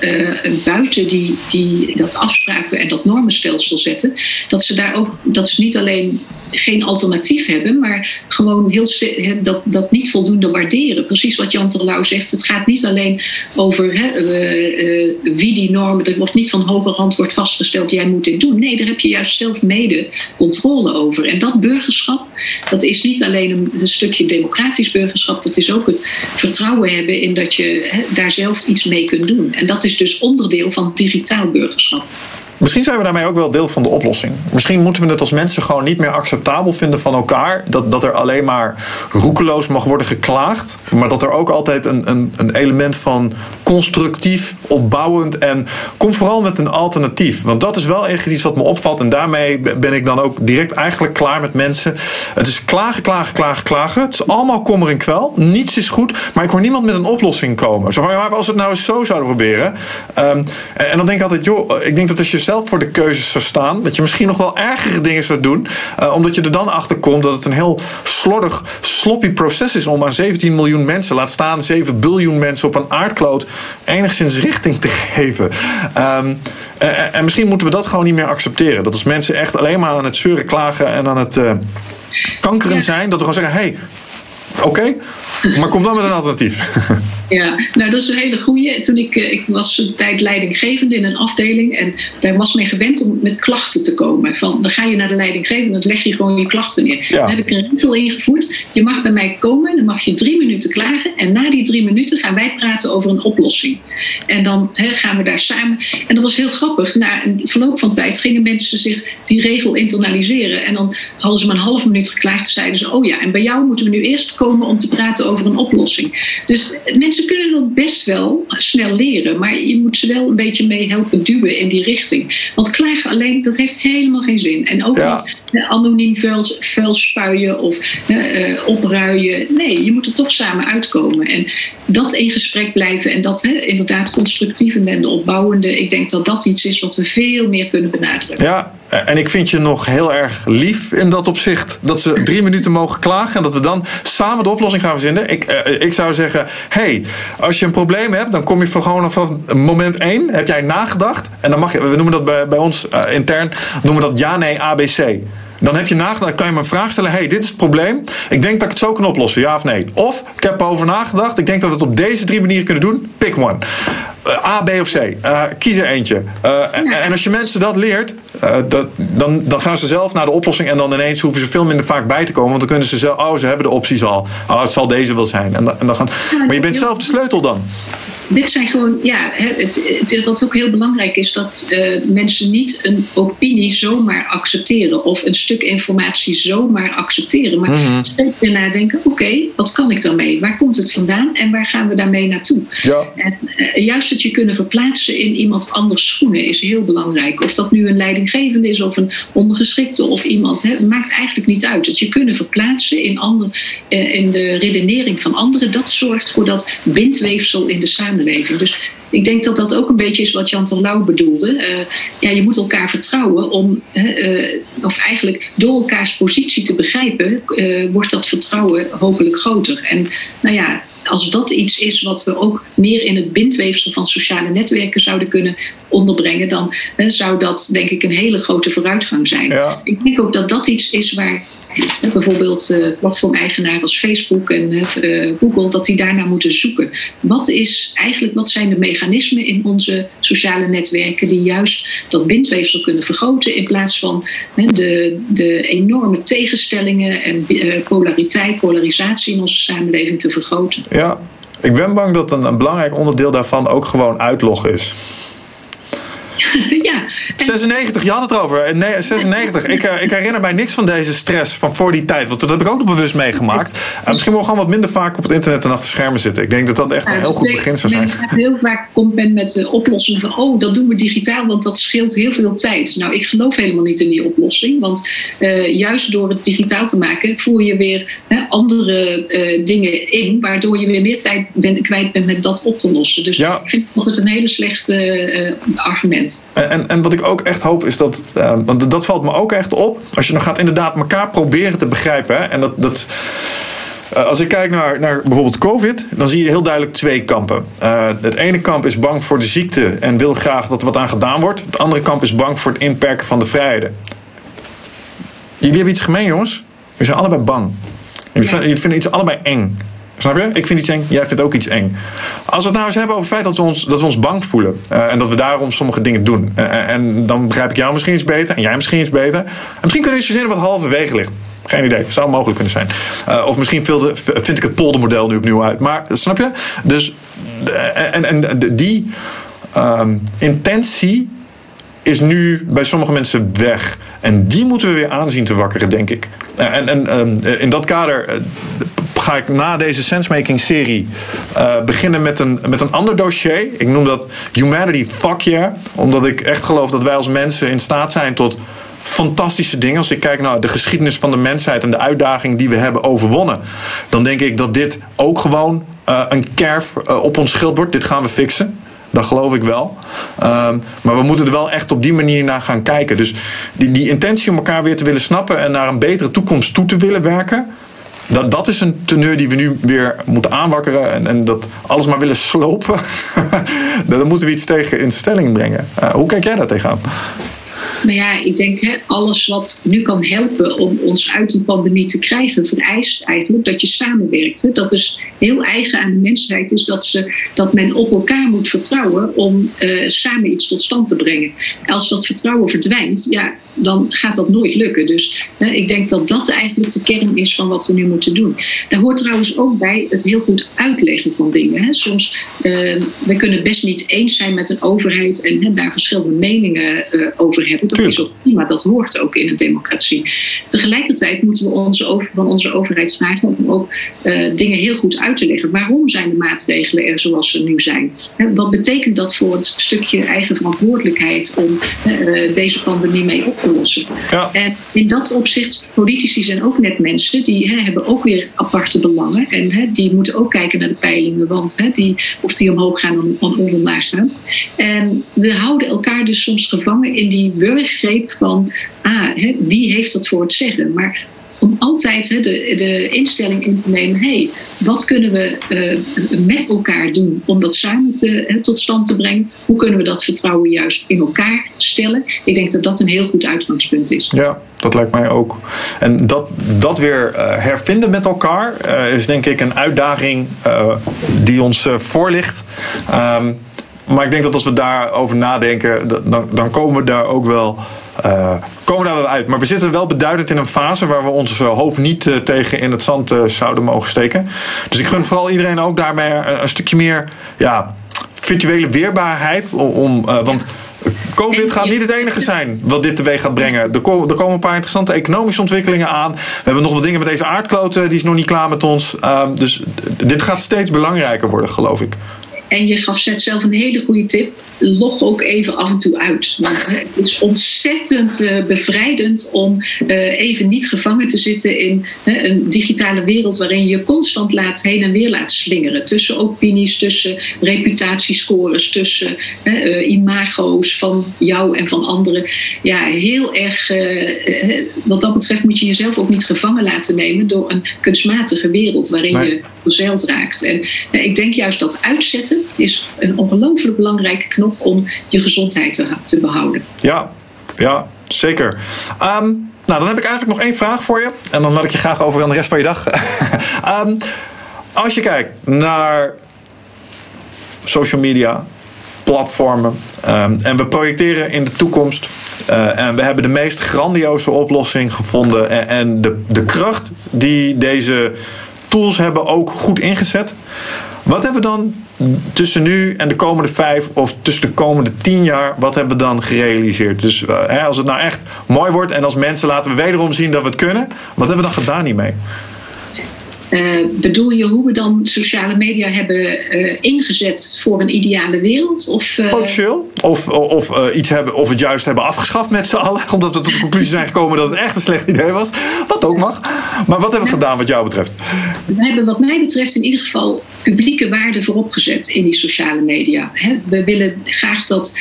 uh, buiten die, die, dat afspraken en dat normenstelsel zetten, dat ze daar ook dat ze niet alleen geen alternatief hebben, maar gewoon heel, dat, dat niet voldoende waarderen. Precies wat Jan Terlouw zegt. Het gaat niet alleen over uh, uh, wie die normen. Er wordt niet van hoger hand wordt vastgesteld: jij moet dit doen. Nee, daar heb je juist zelf mede controle over. En dat burgerschap, dat is niet alleen een, stukje democratisch burgerschap. Dat is ook het vertrouwen hebben in dat je daar zelf iets mee kunt doen. En dat is dus onderdeel van digitaal burgerschap. Misschien zijn we daarmee ook wel deel van de oplossing. Misschien moeten we het als mensen gewoon niet meer acceptabel vinden van elkaar. Dat, dat er alleen maar roekeloos mag worden geklaagd. Maar dat er ook altijd een, een, een element van constructief, opbouwend en kom vooral met een alternatief. Want dat is wel echt iets wat me opvalt. En daarmee ben ik dan ook direct eigenlijk klaar met mensen. Het is klagen, klagen, klagen, klagen. Het is allemaal kommer en kwel. Niets is goed. Maar ik hoor niemand met een oplossing komen. Zo van, ja, als we het nou eens zo zouden proberen. En, en dan denk ik altijd, joh, ik denk dat als je zelf voor de keuzes zou staan, dat je misschien nog wel ergere dingen zou doen, uh, omdat je er dan achter komt dat het een heel slordig, sloppy proces is om aan 17 miljoen mensen, laat staan 7 biljoen mensen op een aardkloot, enigszins richting te geven. Um, en, en, misschien moeten we dat gewoon niet meer accepteren. Dat als mensen echt alleen maar aan het zeuren, klagen en aan het uh, kankeren zijn, dat we gewoon zeggen: hé, hey, oké, okay, maar kom dan met een alternatief. Ja, nou dat is een hele goeie. Toen ik, ik was een tijd leidinggevende in een afdeling en daar was men gewend om met klachten te komen. Van, dan ga je naar de leidinggevende en dan leg je gewoon je klachten neer. Ja. Dan heb ik een regel ingevoerd. Je mag bij mij komen, dan mag je drie minuten klagen en na die drie minuten gaan wij praten over een oplossing. En dan he, gaan we daar samen. En dat was heel grappig. Na een verloop van tijd gingen mensen zich die regel internaliseren en dan hadden ze maar een half minuut geklaagd, zeiden ze: Oh ja, en bij jou moeten we nu eerst komen om te praten over een oplossing. Dus mensen kunnen dat best wel snel leren, maar je moet ze wel een beetje mee helpen duwen in die richting. Want klagen alleen, dat heeft helemaal geen zin. En ook ja. niet anoniem vuil, vuil spuien of uh, opruien. Nee, je moet er toch samen uitkomen. En dat in gesprek blijven en dat inderdaad constructieve en de opbouwende, ik denk dat dat iets is wat we veel meer kunnen benadrukken. Ja, en ik vind je nog heel erg lief in dat opzicht. Dat ze drie minuten mogen klagen en dat we dan samen de oplossing gaan verzinnen. Ik, uh, ik zou zeggen: hey, als je een probleem hebt, dan kom je van gewoon vanaf moment één. Heb jij nagedacht? En dan mag je, we noemen dat bij, bij ons uh, intern, noemen dat ja, nee, ABC. Dan heb je nagedacht, kan je me een vraag stellen. hey, dit is het probleem. Ik denk dat ik het zo kan oplossen, ja of nee? Of, ik heb erover nagedacht. Ik denk dat we het op deze drie manieren kunnen doen. Pick one. Uh, A, B of C. Uh, kies er eentje. Uh, ja. En als je mensen dat leert, dat, dan, dan gaan ze zelf naar de oplossing. En dan ineens hoeven ze veel minder vaak bij te komen. Want dan kunnen ze zelf, oh, ze hebben de opties al. Oh, het zal deze wel zijn. En, en dan gaan, maar je bent zelf de sleutel dan dit zijn gewoon, ja, het, het, wat ook heel belangrijk is, dat uh, mensen niet een opinie zomaar accepteren of een stuk informatie zomaar accepteren, maar mm-hmm. steeds weer nadenken: oké, okay, wat kan ik daarmee? Waar komt het vandaan en waar gaan we daarmee naartoe? Ja. En uh, juist het je kunnen verplaatsen in iemand anders schoenen is heel belangrijk. Of dat nu een leidinggevende is of een ondergeschikte of iemand, hè, maakt eigenlijk niet uit. Het je kunnen verplaatsen in, ander, uh, in de redenering van anderen, dat zorgt voor dat bindweefsel in de samenleving samenleving. Dus ik denk dat dat ook een beetje is wat Jan Terlouw bedoelde. Uh, ja, je moet elkaar vertrouwen om, uh, of eigenlijk door elkaars positie te begrijpen, uh, wordt dat vertrouwen hopelijk groter. En nou ja, als dat iets is wat we ook meer in het bindweefsel van sociale netwerken zouden kunnen onderbrengen, dan zou dat denk ik een hele grote vooruitgang zijn. Ja. Ik denk ook dat dat iets is waar bijvoorbeeld uh, platformeigenaren als Facebook en uh, Google, dat die daarnaar moeten zoeken. Wat, is eigenlijk, wat zijn de mechanismen in onze sociale netwerken die juist dat bindweefsel kunnen vergroten in plaats van de, de enorme tegenstellingen en uh, polariteit, polarisatie in onze samenleving te vergroten? Ja, ik ben bang dat een, een belangrijk onderdeel daarvan ook gewoon uitloggen is. ja, 96, je had het erover. Nee, 96. ik, uh, ik herinner mij niks van deze stress van voor die tijd. Want dat heb ik ook nog bewust meegemaakt. Uh, misschien mogen we gewoon wat minder vaak op het internet en achter schermen zitten. Ik denk dat dat echt een heel goed begin zou zijn. Ik heel vaak komt men met de oplossing van... oh, dat doen we digitaal, want dat scheelt heel veel tijd. Nou, ik geloof helemaal niet in die oplossing. Want uh, juist door het digitaal te maken... voer je weer andere dingen in... waardoor je weer meer tijd ben, kwijt bent met dat op te lossen. Dus ja. ik vind dat het een hele slechte argument. En, en, en, wat ik ook echt hoop is dat, uh, want dat valt me ook echt op, als je nog gaat inderdaad elkaar proberen te begrijpen. Hè, en dat, dat, uh, als ik kijk naar, naar bijvoorbeeld COVID, dan zie je heel duidelijk twee kampen. Uh, het ene kamp is bang voor de ziekte en wil graag dat er wat aan gedaan wordt. Het andere kamp is bang voor het inperken van de vrijheden. Jullie hebben iets gemeen, jongens. We zijn allebei bang. Jullie, ja. vinden iets allebei eng. Snap je? Ik vind iets eng, jij vindt ook iets eng. Als we het nou eens hebben over het feit dat we ons, dat we ons bang voelen. Uh, en dat we daarom sommige dingen doen. Uh, en dan begrijp ik jou misschien iets beter en jij misschien iets beter. En misschien kunnen we verzinnen wat halverwege ligt. Geen idee, zou mogelijk kunnen zijn. Of misschien vind ik het poldermodel nu opnieuw uit. Maar snap je? Dus en, en die um, intentie is nu bij sommige mensen weg. En die moeten we weer aanzien te wakkeren, denk ik. En, en um, in dat kader ga ik na deze sensemaking-serie uh, beginnen met een, met een ander dossier. Ik noem dat Humanity Fuck Yeah. Omdat ik echt geloof dat wij als mensen in staat zijn tot fantastische dingen. Als ik kijk naar de geschiedenis van de mensheid en de uitdaging die we hebben overwonnen, dan denk ik dat dit ook gewoon een kerf op ons schild wordt. Dit gaan we fixen. Dat geloof ik wel. Um, maar we moeten er wel echt op die manier naar gaan kijken. Dus die, die intentie om elkaar weer te willen snappen en naar een betere toekomst toe te willen werken. Dat, dat is een teneur die we nu weer moeten aanwakkeren. En, en dat alles maar willen slopen. Dan moeten we iets tegen in stelling brengen. Uh, hoe kijk jij daar tegenaan? Nou ja, ik denk hè, alles wat nu kan helpen om ons uit een pandemie te krijgen, vereist eigenlijk dat je samenwerkt. Hè. Dat is heel eigen aan de mensheid, is dat, ze, dat men op elkaar moet vertrouwen om uh, samen iets tot stand te brengen. Als dat vertrouwen verdwijnt, ja, dan gaat dat nooit lukken. Dus hè, ik denk dat dat eigenlijk de kern is van wat we nu moeten doen. Daar hoort trouwens ook bij het heel goed uitleggen van dingen. Hè. Soms, uh, we kunnen best niet eens zijn met een overheid en hè, daar verschillende meningen uh, over hebben. Dat is ook prima, dat hoort ook in een democratie. Tegelijkertijd moeten we onze over, van onze overheid vragen om ook uh, dingen heel goed uit te leggen. Waarom zijn de maatregelen er zoals ze nu zijn? Hè, wat betekent dat voor het stukje eigen verantwoordelijkheid om uh, deze pandemie mee op te lossen? Ja. En in dat opzicht, politici zijn ook net mensen, die hè, hebben ook weer aparte belangen. En hè, die moeten ook kijken naar de peilingen, want hè, die, of die omhoog gaan of omlaag gaan. En we houden elkaar dus soms gevangen in die wurggreep van, ah, hè, wie heeft dat voor het zeggen? Maar om altijd de, de instelling in te nemen: hey, wat kunnen we uh, met elkaar doen om dat samen te, tot stand te brengen? Hoe kunnen we dat vertrouwen juist in elkaar stellen? Ik denk dat dat een heel goed uitgangspunt is. Ja, dat lijkt mij ook. En dat, dat weer uh, hervinden met elkaar uh, is denk ik een uitdaging die ons voor ligt. Um, maar ik denk dat als we daarover nadenken, dan, dan komen we daar ook wel. Uh, komen daar wel uit. Maar we zitten wel beduidend in een fase waar we ons hoofd niet uh, tegen in het zand zouden mogen steken. Dus ik gun vooral iedereen ook daarmee een stukje meer ja, virtuele weerbaarheid. Om, want COVID gaat niet het enige zijn wat dit teweeg gaat brengen. Er komen, er komen een paar interessante economische ontwikkelingen aan. We hebben nog wat dingen met deze aardkloten, die is nog niet klaar met ons. Ehm, dus dit gaat steeds belangrijker worden, geloof ik. En je gaf zelf een hele goede tip. Log ook even af en toe uit. Want het is ontzettend uh, bevrijdend om uh, even niet gevangen te zitten in een digitale wereld waarin je constant laat, heen en weer laat slingeren. Tussen opinies, tussen reputatiescores, tussen imago's van jou en van anderen. Ja, heel erg. wat dat betreft moet je jezelf ook niet gevangen laten nemen door een kunstmatige wereld waarin nee. je verzeild raakt. En ik denk juist dat uitzetten is een ongelooflijk belangrijke knop om je gezondheid te, behouden. Ja, ja zeker. Um, nou, dan heb ik eigenlijk nog één vraag voor je. En dan laat ik je graag over aan de rest van je dag. um, als je kijkt naar social media, platformen. Um, en we projecteren in de toekomst. Uh, en we hebben de meest grandioze oplossing gevonden. En, en de, de kracht die deze tools hebben ook goed ingezet. Wat hebben we dan tussen nu en de komende vijf of tussen de komende tien jaar, wat hebben we dan gerealiseerd? Dus uh, als het nou echt mooi wordt en als mensen laten we wederom zien dat we het kunnen, wat hebben we dan gedaan hiermee? Uh, bedoel je hoe we dan sociale media hebben uh, ingezet voor een ideale wereld? Of, uh... Potentieel. Of, of, iets hebben, of het juist hebben afgeschaft met z'n allen. Omdat we tot de conclusie zijn gekomen dat het echt een slecht idee was. Wat ook mag. Maar wat hebben we gedaan wat jou betreft? We hebben wat mij betreft in ieder geval publieke waarden voorop gezet in die sociale media. we willen graag dat,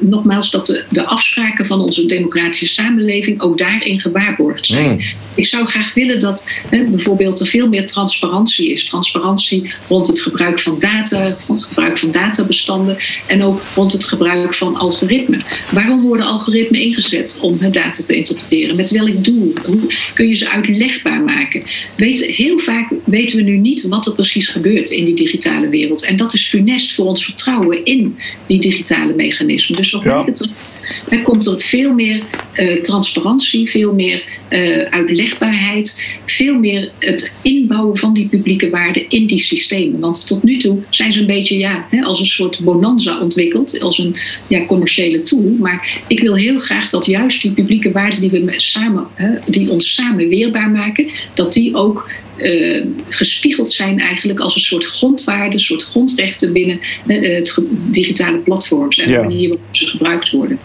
nogmaals, dat de, de, afspraken van onze democratische samenleving ook daarin gewaarborgd zijn. Mm. Ik zou graag willen dat bijvoorbeeld er veel meer transparantie is. Transparantie rond het gebruik van data, rond het gebruik van databestanden en ook rond het gebruik van algoritmen. Waarom worden algoritmen ingezet om data te interpreteren? Met welk doel? Hoe kun je ze uitlegbaar maken? Weet, heel vaak weten we nu niet wat er precies gebeurt in die digitale wereld. En dat is funest voor ons vertrouwen in die digitale mechanismen. Dus wat mij betreft komt er veel meer uh, transparantie, veel meer uh, uitlegbaarheid, veel meer het inbouwen van die publieke waarden in die systemen. Want tot nu toe zijn ze een beetje ja, hè, als een soort bonanza ontwikkeld, als een ja, commerciële tool. Maar ik wil heel graag dat juist die publieke waarden die, we samen, hè, die ons samen weerbaar maken, dat die ook uh, gespiegeld zijn eigenlijk als een soort grondwaarden, een soort grondrechten binnen uh, het digitale platforms en de manier waarop ze gebruikt worden.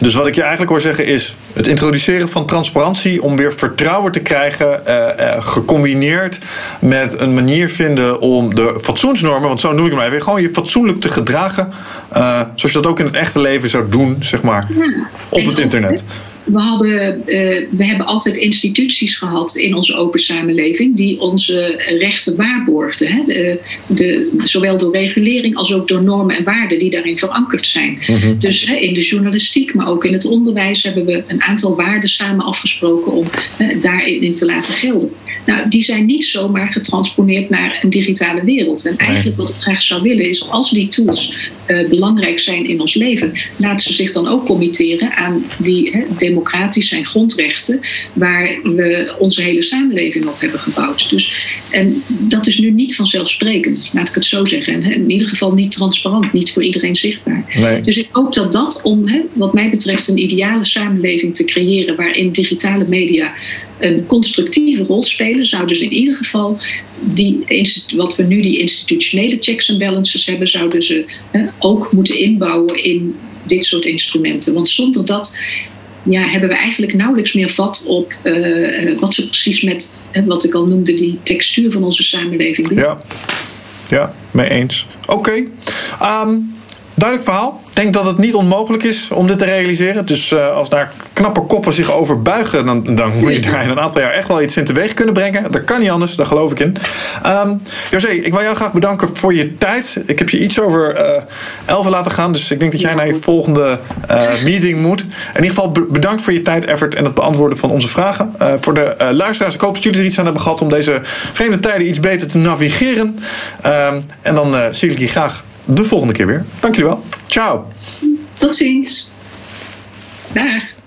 Dus wat ik je eigenlijk hoor zeggen is het introduceren van transparantie om weer vertrouwen te krijgen, uh, uh, gecombineerd met een manier vinden om de fatsoensnormen, want zo noem ik het maar even, gewoon je fatsoenlijk te gedragen, uh, zoals je dat ook in het echte leven zou doen, zeg maar, ja, op het internet we, hadden, uh, we hebben altijd instituties gehad in onze open samenleving die onze rechten waarborgden. Hè? De, de, zowel door regulering als ook door normen en waarden die daarin verankerd zijn. Mhm. Dus hè, in de journalistiek, maar ook in het onderwijs hebben we een aantal waarden samen afgesproken om uh, daarin te laten gelden. Nou, die zijn niet zomaar getransponeerd naar een digitale wereld. En eigenlijk wat ik graag zou willen is, als die tools uh, belangrijk zijn in ons leven, laten ze zich dan ook committeren aan die he, democratische en grondrechten waar we onze hele samenleving op hebben gebouwd. Dus, en dat is nu niet vanzelfsprekend, laat ik het zo zeggen. En in ieder geval niet transparant, niet voor iedereen zichtbaar. Nee. Dus ik hoop dat dat, om he, wat mij betreft een ideale samenleving te creëren waarin digitale media een constructieve rol spelen, zouden ze in ieder geval die, wat we nu die institutionele checks en balances hebben, zouden ze ook moeten inbouwen in dit soort instrumenten. Want zonder dat ja, hebben we eigenlijk nauwelijks meer vat op uh, wat ze precies met, wat ik al noemde, die textuur van onze samenleving doen. Ja, ja mee eens. Oké. Okay. Ehm, duidelijk verhaal. Ik denk dat het niet onmogelijk is om dit te realiseren. Dus uh, als daar knappe koppen zich over buigen, dan, dan moet je daar in een aantal jaar echt wel iets in teweeg kunnen brengen. Dat kan niet anders, daar geloof ik in. Um, José, ik wil jou graag bedanken voor je tijd. Ik heb je iets over uh, elven laten gaan, dus ik denk dat jij naar je volgende uh, meeting moet. In ieder geval bedankt voor je tijd, effort en het beantwoorden van onze vragen. voor de luisteraars, ik hoop dat jullie er iets aan hebben gehad om deze vreemde tijden iets beter te navigeren. Um, en dan zie ik je graag de volgende keer weer. Dank jullie wel. Ciao. Tot ziens. Dag.